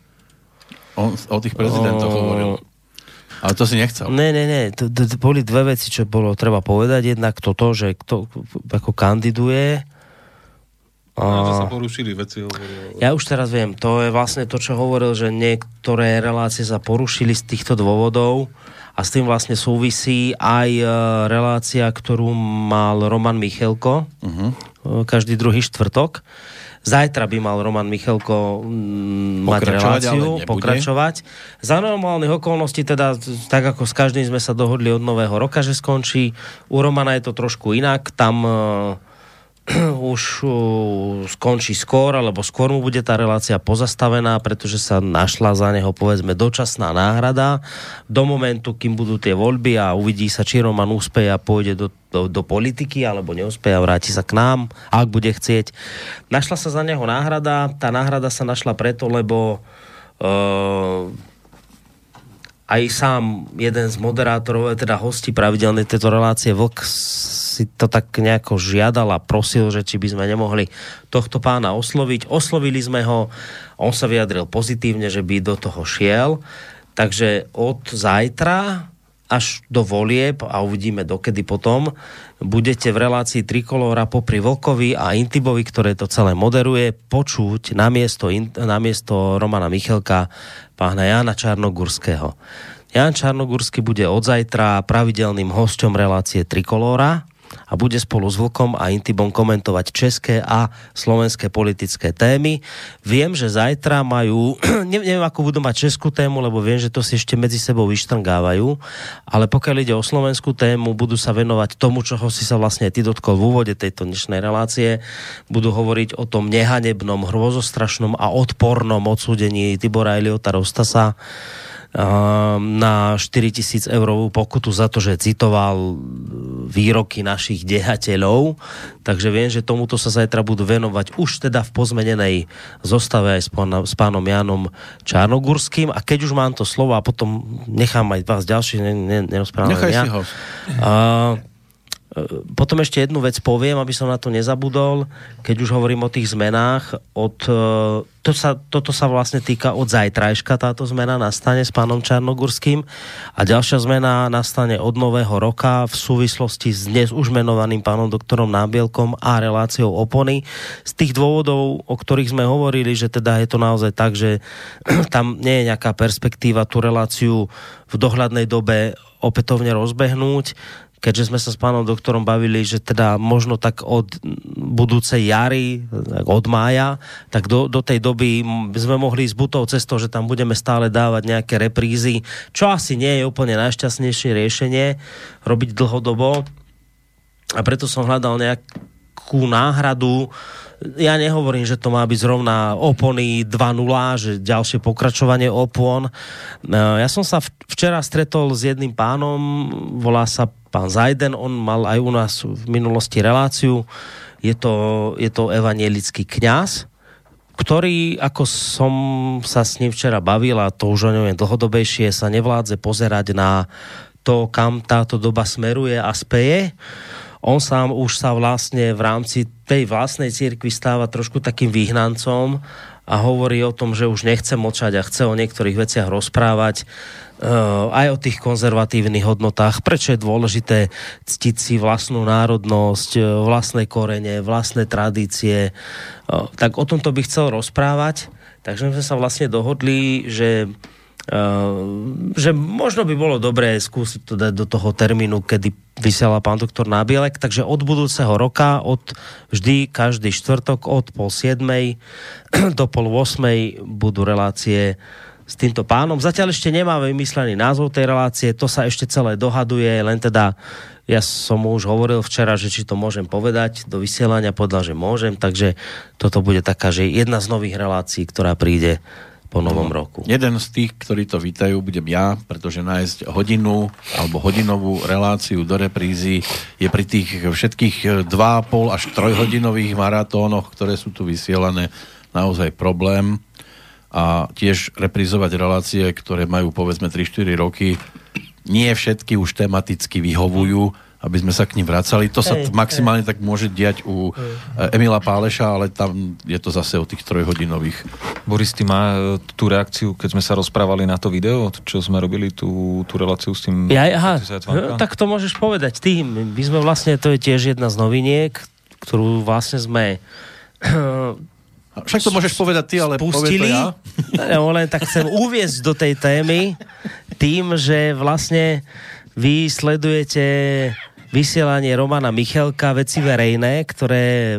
On o tých prezidentoch O- hovoril. Ale to si nechcel. Ne, ne, ne, to, to, to boli dve veci, čo bolo treba povedať. Jednak toto, že kto ako kandiduje. A... Že sa A, porušili veci. hovoril. ja už teraz viem, to je vlastne to, čo hovoril, že niektoré relácie sa porušili z týchto dôvodov a s tým vlastne súvisí aj e, relácia, ktorú mal Roman Michelko uh-huh. každý druhý štvrtok. Zajtra by mal Roman Michelko mať Pokračovať, ale reláciu, pokračovať. Za normálnych okolností, teda tak ako s každým sme sa dohodli od nového roka, že skončí. U Romana je to trošku inak. Tam e, už uh, skončí skôr, alebo skôr mu bude tá relácia pozastavená, pretože sa našla za neho povedzme dočasná náhrada do momentu, kým budú tie voľby a uvidí sa, či Roman úspeje a pôjde do, do, do politiky, alebo neúspeje a vráti sa k nám, ak bude chcieť. Našla sa za neho náhrada, tá náhrada sa našla preto, lebo uh, aj sám jeden z moderátorov, teda hostí pravidelnej tejto relácie Vlk si to tak nejako žiadal a prosil, že či by sme nemohli tohto pána osloviť. Oslovili sme ho, on sa vyjadril pozitívne, že by do toho šiel. Takže od zajtra až do volieb a uvidíme dokedy potom, budete v relácii Trikolóra popri Vlkovi a Intibovi, ktoré to celé moderuje, počuť namiesto, namiesto Romana Michelka pána Jana Čarnogurského. Jan Čarnogurský bude od zajtra pravidelným hosťom relácie Trikolóra a bude spolu s Vlkom a Intibom komentovať české a slovenské politické témy. Viem, že zajtra majú, neviem, ako budú mať českú tému, lebo viem, že to si ešte medzi sebou vyštrngávajú, ale pokiaľ ide o slovenskú tému, budú sa venovať tomu, čoho si sa vlastne ty dotkol v úvode tejto dnešnej relácie. Budú hovoriť o tom nehanebnom, hrozostrašnom a odpornom odsúdení Tibora Eliota Rostasa na 4000 eurovú pokutu za to, že citoval výroky našich dehateľov. Takže viem, že tomuto sa zajtra budú venovať už teda v pozmenenej zostave aj s, pánom, s pánom Janom Čarnogurským. A keď už mám to slovo a potom nechám aj vás ďalších, ne, ne, nerozprávam Nechaj ja. si ho. E, potom ešte jednu vec poviem, aby som na to nezabudol, keď už hovorím o tých zmenách. Od, e, to sa, toto sa vlastne týka od zajtrajška, táto zmena nastane s pánom Čarnogurským a ďalšia zmena nastane od nového roka v súvislosti s dnes už menovaným pánom doktorom Nábielkom a reláciou opony. Z tých dôvodov, o ktorých sme hovorili, že teda je to naozaj tak, že tam nie je nejaká perspektíva tú reláciu v dohľadnej dobe opätovne rozbehnúť, keďže sme sa s pánom doktorom bavili, že teda možno tak od budúcej jary, od mája, tak do, do tej doby sme mohli ísť butou cestou, že tam budeme stále dávať nejaké reprízy, čo asi nie je úplne najšťastnejšie riešenie robiť dlhodobo. A preto som hľadal nejakú náhradu. Ja nehovorím, že to má byť zrovna opony 2.0, že ďalšie pokračovanie opon. E, Ja som sa včera stretol s jedným pánom, volá sa pán Zajden, on mal aj u nás v minulosti reláciu. Je to, je to evanielický kňaz, ktorý, ako som sa s ním včera bavil, a to už o ňom je dlhodobejšie, sa nevládze pozerať na to, kam táto doba smeruje a speje. On sám už sa vlastne v rámci tej vlastnej cirkvi stáva trošku takým vyhnancom a hovorí o tom, že už nechce mlčať a chce o niektorých veciach rozprávať aj o tých konzervatívnych hodnotách, prečo je dôležité ctiť si vlastnú národnosť, eh, vlastné korene, vlastné tradície. Uh, tak o tomto by chcel rozprávať. Takže sme sa vlastne dohodli, že Uh, že možno by bolo dobré skúsiť to dať do toho termínu, kedy vysiela pán doktor Nábielek, takže od budúceho roka, od vždy, každý štvrtok, od pol siedmej do pol osmej budú relácie s týmto pánom. Zatiaľ ešte nemáme vymyslený názov tej relácie, to sa ešte celé dohaduje, len teda ja som mu už hovoril včera, že či to môžem povedať do vysielania, povedal, že môžem, takže toto bude taká, že jedna z nových relácií, ktorá príde po novom roku. Jeden z tých, ktorí to vítajú, budem ja, pretože nájsť hodinu alebo hodinovú reláciu do reprízy je pri tých všetkých 2,5 až 3 hodinových maratónoch, ktoré sú tu vysielané, naozaj problém. A tiež reprízovať relácie, ktoré majú povedzme 3-4 roky, nie všetky už tematicky vyhovujú aby sme sa k ním vracali. To sa Hej, maximálne tak môže diať u e, Emila Páleša, ale tam je to zase o tých trojhodinových. Boris, ty má e, tú reakciu, keď sme sa rozprávali na to video, čo sme robili, tú, tú reláciu s tým... Ja, aha, tak to môžeš povedať ty. My sme vlastne, to je tiež jedna z noviniek, ktorú vlastne sme A Však to môžeš povedať ty, ale pustili. povie to ja. No, len tak chcem uviezť do tej témy tým, že vlastne vy sledujete vysielanie Romana Michelka, veci verejné, ktoré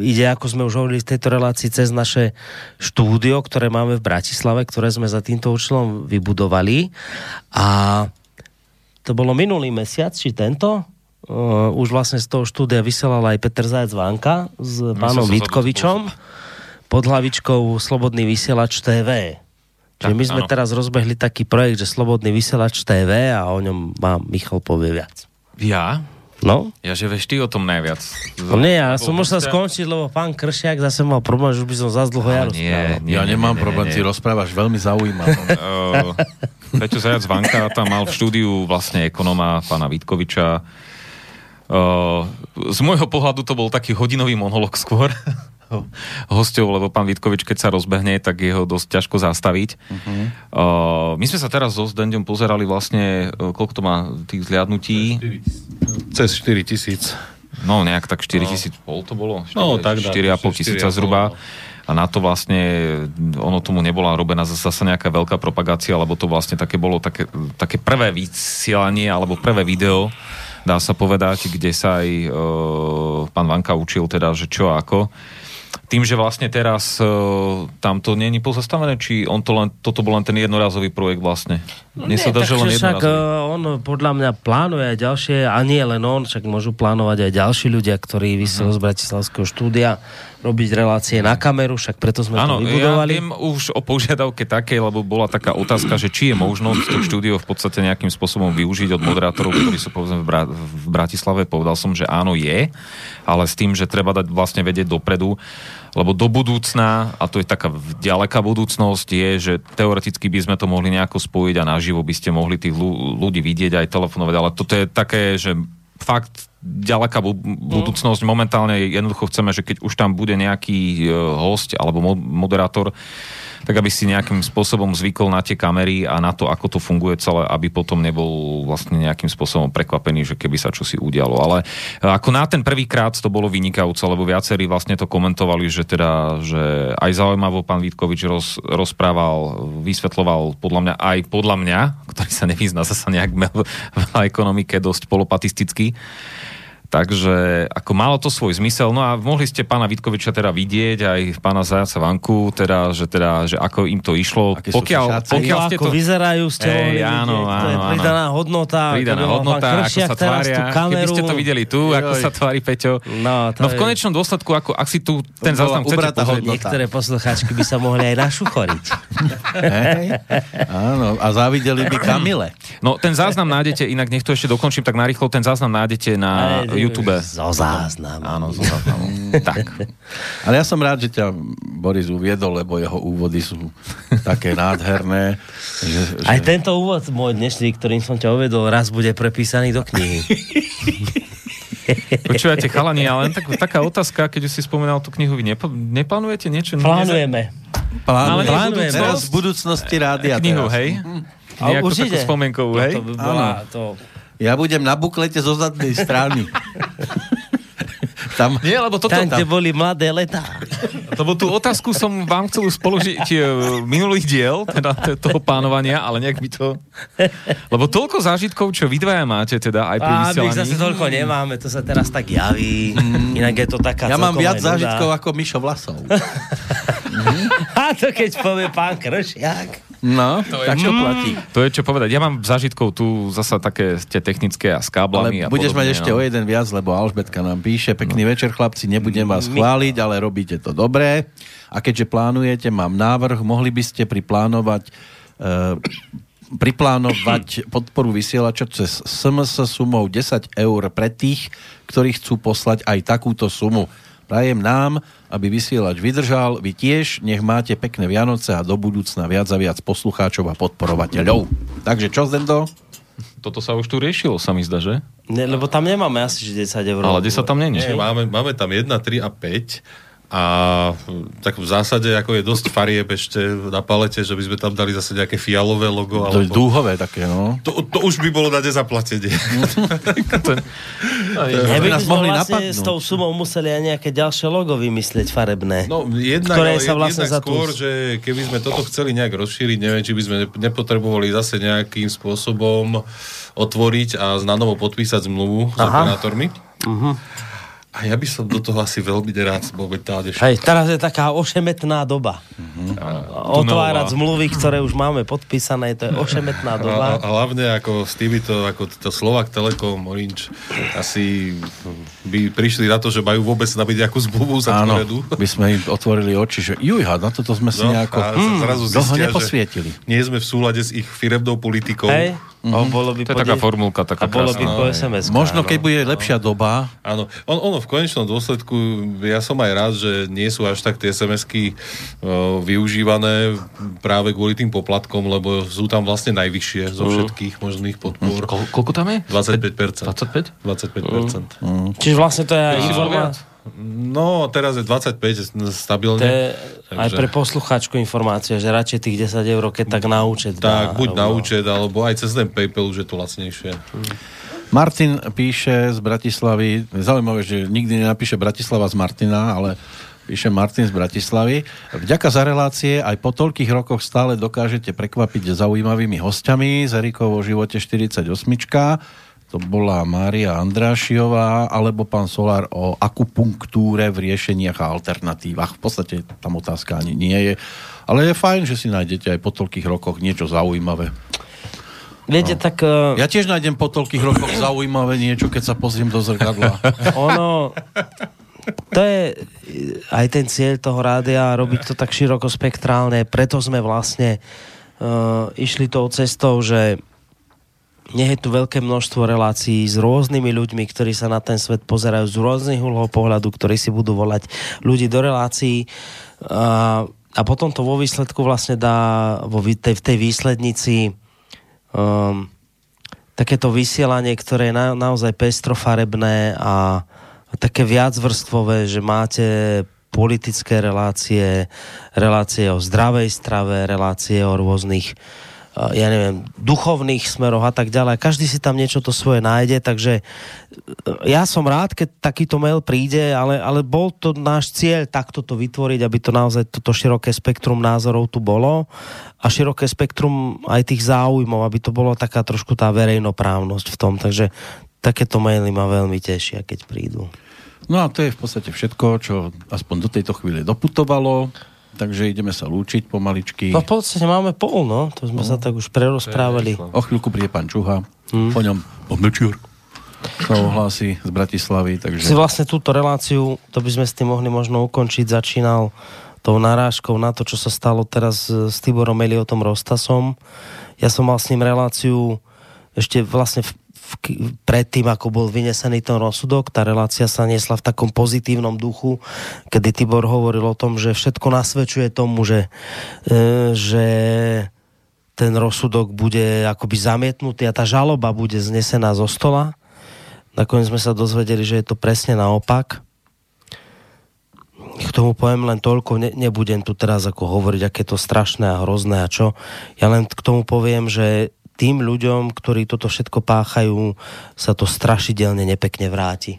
ide, ako sme už hovorili v tejto relácii, cez naše štúdio, ktoré máme v Bratislave, ktoré sme za týmto účelom vybudovali. A to bolo minulý mesiac, či tento? Uh, už vlastne z toho štúdia vysielal aj Peter Zajac Vanka s pánom to Vítkovičom pod hlavičkou Slobodný vysielač TV. Čiže Tak, my sme áno. teraz rozbehli taký projekt, že Slobodný vysielač TV a o ňom vám Michal povie viac. Ja? No? Ja, že vieš ty o tom najviac. No nie, ja som musel skončiť, lebo pán Kršiak zase mal problém, že už by som zase dlho ja rozprával. nie, Ja nemám nie, problém, nie, ty rozprávaš veľmi zaujímavé. Uh, Peťo Zajac Vanka tam mal v štúdiu vlastne ekonóma pána Vítkoviča. Uh, z môjho pohľadu to bol taký hodinový monolog skôr hosťov, lebo pán Vítkovič, keď sa rozbehne, tak je ho dosť ťažko zastaviť. Uh-huh. Uh, my sme sa teraz so Zdendom pozerali vlastne, uh, koľko to má tých zliadnutí. Cez 4 tisíc. No, nejak tak 4 tisíc pol to bolo? No, tak dá, 4,5 tisíca 4,5, zhruba. no. A na to vlastne, ono tomu nebola robená zase nejaká veľká propagácia, lebo to vlastne také bolo také, také prvé vysielanie, alebo prvé video, dá sa povedať, kde sa aj e, pán Vanka učil teda, že čo a ako. Tým, že vlastne teraz e, tam to nie je pozastavené, či on to len, toto bol len ten jednorazový projekt vlastne? Mne sa dá, že len však eh, on podľa mňa plánuje aj ďalšie, a nie len on, však môžu plánovať aj ďalší ľudia, ktorí vysielajú z Bratislavského štúdia, robiť relácie na kameru, však preto sme Áno, to ja vybudovali. viem už o požiadavke takej, lebo bola taká otázka, že či je možnosť to štúdio v podstate nejakým spôsobom využiť od moderátorov, ktorí sú povedzme v, Bra- v Bratislave. Povedal som, že áno je, ale s tým, že treba dať vlastne vedieť dopredu, lebo do budúcna, a to je taká ďaleká budúcnosť, je, že teoreticky by sme to mohli nejako spojiť a naživo by ste mohli tých ľu- ľudí vidieť aj telefonovať, ale toto je také, že fakt ďaleká bu- budúcnosť. Momentálne jednoducho chceme, že keď už tam bude nejaký e, host alebo mo- moderátor, tak aby si nejakým spôsobom zvykol na tie kamery a na to, ako to funguje celé, aby potom nebol vlastne nejakým spôsobom prekvapený, že keby sa čosi udialo. Ale e, ako na ten prvýkrát to bolo vynikajúce, lebo viacerí vlastne to komentovali, že teda, že aj zaujímavo pán Vítkovič roz, rozprával, vysvetloval podľa mňa aj podľa mňa, ktorý sa nevyzná zasa nejak v ekonomike, dosť polopatisticky, Takže ako malo to svoj zmysel. No a mohli ste pána Vitkoviča teda vidieť, aj pána Zajaca Vanku, teda, že, teda, že ako im to išlo. Aké pokiaľ, šaci. pokiaľ Ako, ste ako to... vyzerajú, ste Hej, mohli áno, vidieť, to je áno, áno. pridaná hodnota. Pridaná hodnota, ako sa tvária. Keby ste to videli tu, ako Joj. sa tvári Peťo. No, No v je- konečnom dôsledku, ako, ak si tu ten záznam chcete pozrieť, hodnota. Niektoré poslucháčky by sa mohli aj našuchoriť. Áno, a závideli by Kamile. No ten záznam nájdete, inak nech to ešte dokončím, tak narýchlo ten záznam nájdete na YouTube. Zo záznam. Áno, zo záznamu. tak. Ale ja som rád, že ťa Boris uviedol, lebo jeho úvody sú také nádherné. Že, že... Aj tento úvod môj dnešný, ktorým som ťa uvedol, raz bude prepísaný do knihy. Počúvate, chalani, ale len tak, taká otázka, keď už si spomínal tú knihu, vy nepl- neplánujete niečo? Plánujeme. Plánujeme. Plánujeme. Teraz v budúcnosti rádia. Knihu, teraz. hej? A Nejakú určite. takú spomienkovú, No, hej? to by bola, to... Ja budem na buklete zo zadnej strany. Tam, Nie, lebo toto, Tam, kde boli mladé letá. lebo tú otázku som vám chcel už položiť e, minulý diel, teda toho pánovania, ale nejak by to... Lebo toľko zážitkov, čo vy dvaja máte, teda aj pri A my vysielaní. zase toľko nemáme, to sa teraz tak javí. Inak je to taká ja mám viac nuda. zážitkov ako Mišo Vlasov. A to keď povie pán Kršiak. No, tak čo platí. To je čo povedať. Ja mám zážitkov tu zasa také tie technické a s káblami. Ale a budeš podobne, mať ešte no. o jeden viac, lebo Alžbetka nám píše, pekný večer chlapci, nebudem vás chváliť, ale robíte to dobré. A keďže plánujete, mám návrh, mohli by ste priplánovať e, priplánovať podporu vysielača cez SMS sumou 10 eur pre tých, ktorí chcú poslať aj takúto sumu. Prajem nám, aby vysielač vydržal, vy tiež, nech máte pekné Vianoce a do budúcna viac a viac poslucháčov a podporovateľov. Takže čo, Zendo? Toto sa už tu riešilo, sa mi zdá, že? Ne, lebo tam nemáme asi že 10 eur. Ale 10 tam není. Nie, máme, máme tam 1, 3 a 5 a tak v zásade ako je dosť farieb ešte na palete, že by sme tam dali zase nejaké fialové logo. To je Alebo... dúhové také, no. To, to už by bolo na nezaplatenie. Ja by nás mohli vlastne napadnúť. s tou sumou museli aj nejaké ďalšie logo vymyslieť farebné. No, jednak, Ktoré sa vlastne jednak tú- skôr, že keby sme toto chceli nejak rozšíriť, neviem, či by sme ne- nepotrebovali zase nejakým spôsobom otvoriť a na novo podpísať zmluvu s Aha. operátormi. A ja by som do toho asi veľmi nerád momentálne šiel. Hej, teraz je taká ošemetná doba. Otvárať zmluvy, ktoré už máme podpísané, to je ošemetná A, a doba. hlavne ako s týmito, ako to Slovak Telekom, Orange, asi by prišli na to, že majú vôbec nabiť nejakú zmluvu za Áno, dopredu. by sme im otvorili oči, že jujha, na toto sme si No, nejako a sa zrazu dlho zistia, že neposvietili. Nie sme v súlade s ich firemnou politikou. Hej, a bolo by To je po taká de- formulka, taká A bolo by krásna. po SMS. Možno, keď bude lepšia doba, Áno, on, ono v konečnom dôsledku, ja som aj rád, že nie sú až tak tie SMS-ky uh, využívané práve kvôli tým poplatkom, lebo sú tam vlastne najvyššie zo všetkých možných podpor. Kol, koľko tam je? 25%. 25? 25%. Čiže vlastne to je informácia. No, teraz je 25 stabilne. To je aj Takže- pre poslucháčku informácia, že radšej tých 10 eur, keď tak na účet dá. Tak, buď na rovno. účet, alebo aj cez ten PayPal už je to lacnejšie. Martin píše z Bratislavy, zaujímavé, že nikdy nenapíše Bratislava z Martina, ale píše Martin z Bratislavy. Vďaka za relácie aj po toľkých rokoch stále dokážete prekvapiť zaujímavými hostiami. Z Erikov o živote 48. To bola Mária Andrášiová alebo pán Solár o akupunktúre v riešeniach a alternatívach. V podstate tam otázka ani nie je. Ale je fajn, že si nájdete aj po toľkých rokoch niečo zaujímavé. Viete, tak uh, Ja tiež nájdem po toľkých rokoch zaujímavé niečo, keď sa pozriem do zrkadla. ono... To je aj ten cieľ toho rádia, robiť to tak širokospektrálne, preto sme vlastne uh, išli tou cestou, že nech je tu veľké množstvo relácií s rôznymi ľuďmi, ktorí sa na ten svet pozerajú z rôznych uhlov pohľadu, ktorí si budú volať ľudí do relácií. A, a potom to vo výsledku vlastne dá vo, tej, v tej výslednici um, takéto vysielanie, ktoré je na, naozaj pestrofarebné a, a také viacvrstvové, že máte politické relácie, relácie o zdravej strave, relácie o rôznych uh, ja neviem, duchovných smeroch a tak ďalej. Každý si tam niečo to svoje nájde, takže uh, ja som rád, keď takýto mail príde, ale, ale bol to náš cieľ takto to vytvoriť, aby to naozaj toto široké spektrum názorov tu bolo a široké spektrum aj tých záujmov, aby to bolo taká trošku tá verejnoprávnosť v tom. Takže takéto maily ma veľmi tešia, keď prídu. No a to je v podstate všetko, čo aspoň do tejto chvíle doputovalo. Takže ideme sa lúčiť pomaličky. No v podstate máme pol, no. To sme sa tak už prerozprávali. O chvíľku príde pán Čuha. Po ňom pán Mečiar sa ohlási z Bratislavy. Si Takže vlastne túto reláciu, to by sme s tým mohli možno ukončiť, začínal tou narážkou na to, čo sa stalo teraz s Tiborom Eliotom Rostasom. Ja som mal s ním reláciu ešte vlastne v, predtým, ako bol vynesený ten rozsudok. Tá relácia sa niesla v takom pozitívnom duchu, kedy Tibor hovoril o tom, že všetko nasvedčuje tomu, že, e, že ten rozsudok bude akoby zamietnutý a tá žaloba bude znesená zo stola. Nakoniec sme sa dozvedeli, že je to presne naopak. K tomu poviem len toľko, ne, nebudem tu teraz ako hovoriť, aké to strašné a hrozné a čo. Ja len k tomu poviem, že tým ľuďom, ktorí toto všetko páchajú, sa to strašidelne nepekne vráti.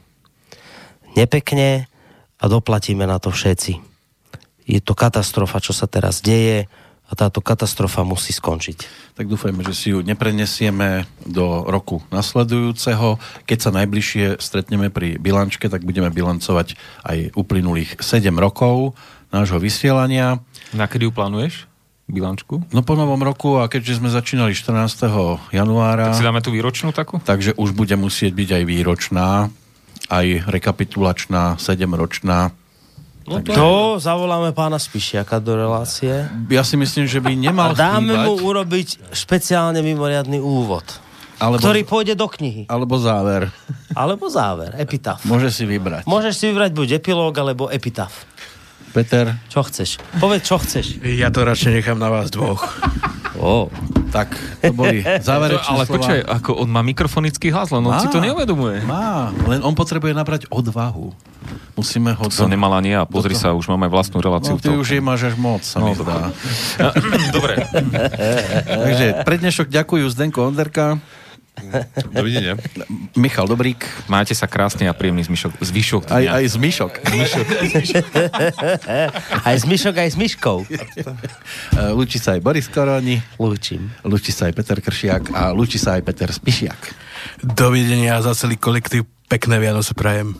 Nepekne a doplatíme na to všetci. Je to katastrofa, čo sa teraz deje a táto katastrofa musí skončiť. tak dúfajme, že si ju neprenesieme do roku nasledujúceho. Keď sa najbližšie stretneme pri bilančke, tak budeme bilancovať aj uplynulých 7 rokov nášho vysielania. Na kedy ju plánuješ? Bilančku? No po novom roku a keďže sme začínali 14. januára, Tak si dáme tú výročnú takú? takže už bude musieť byť aj výročná, aj rekapitulačná, 7-ročná. No to zavoláme pána Spišiaka do relácie. Ja si myslím, že by A nemal dáme chýbať, mu urobiť špeciálne mimoriadný úvod, alebo, ktorý pôjde do knihy. alebo záver. Alebo záver, epitaf. Môže si vybrať. Môžeš si vybrať buď epilóg, alebo epitaf. Peter, Čo chceš? Povedz, čo chceš. Ja to radšej nechám na vás dvoch. Oh. Tak, to boli záverečné ale slova. počkaj, ako on má mikrofonický hlas, len on Má. si to neuvedomuje. Má, len on potrebuje nabrať odvahu. Musíme ho... To nemal ani ja, pozri sa, už máme vlastnú reláciu. No, ty už je máš až moc, sa mi zdá. Dobre, Takže pre dnešok ďakujú Zdenko Onderka, Dovidenia. Michal Dobrík, máte sa krásny a príjemný zvyšok, zvyšok aj, aj Zmišok. Aj s myšok, aj s myškou. Lúči sa aj Boris Koroni, Lúčim. lúči sa aj Peter Kršiak a lúči sa aj Peter Spišiak. Dovidenia za celý kolektív. Pekné Vianoce prajem.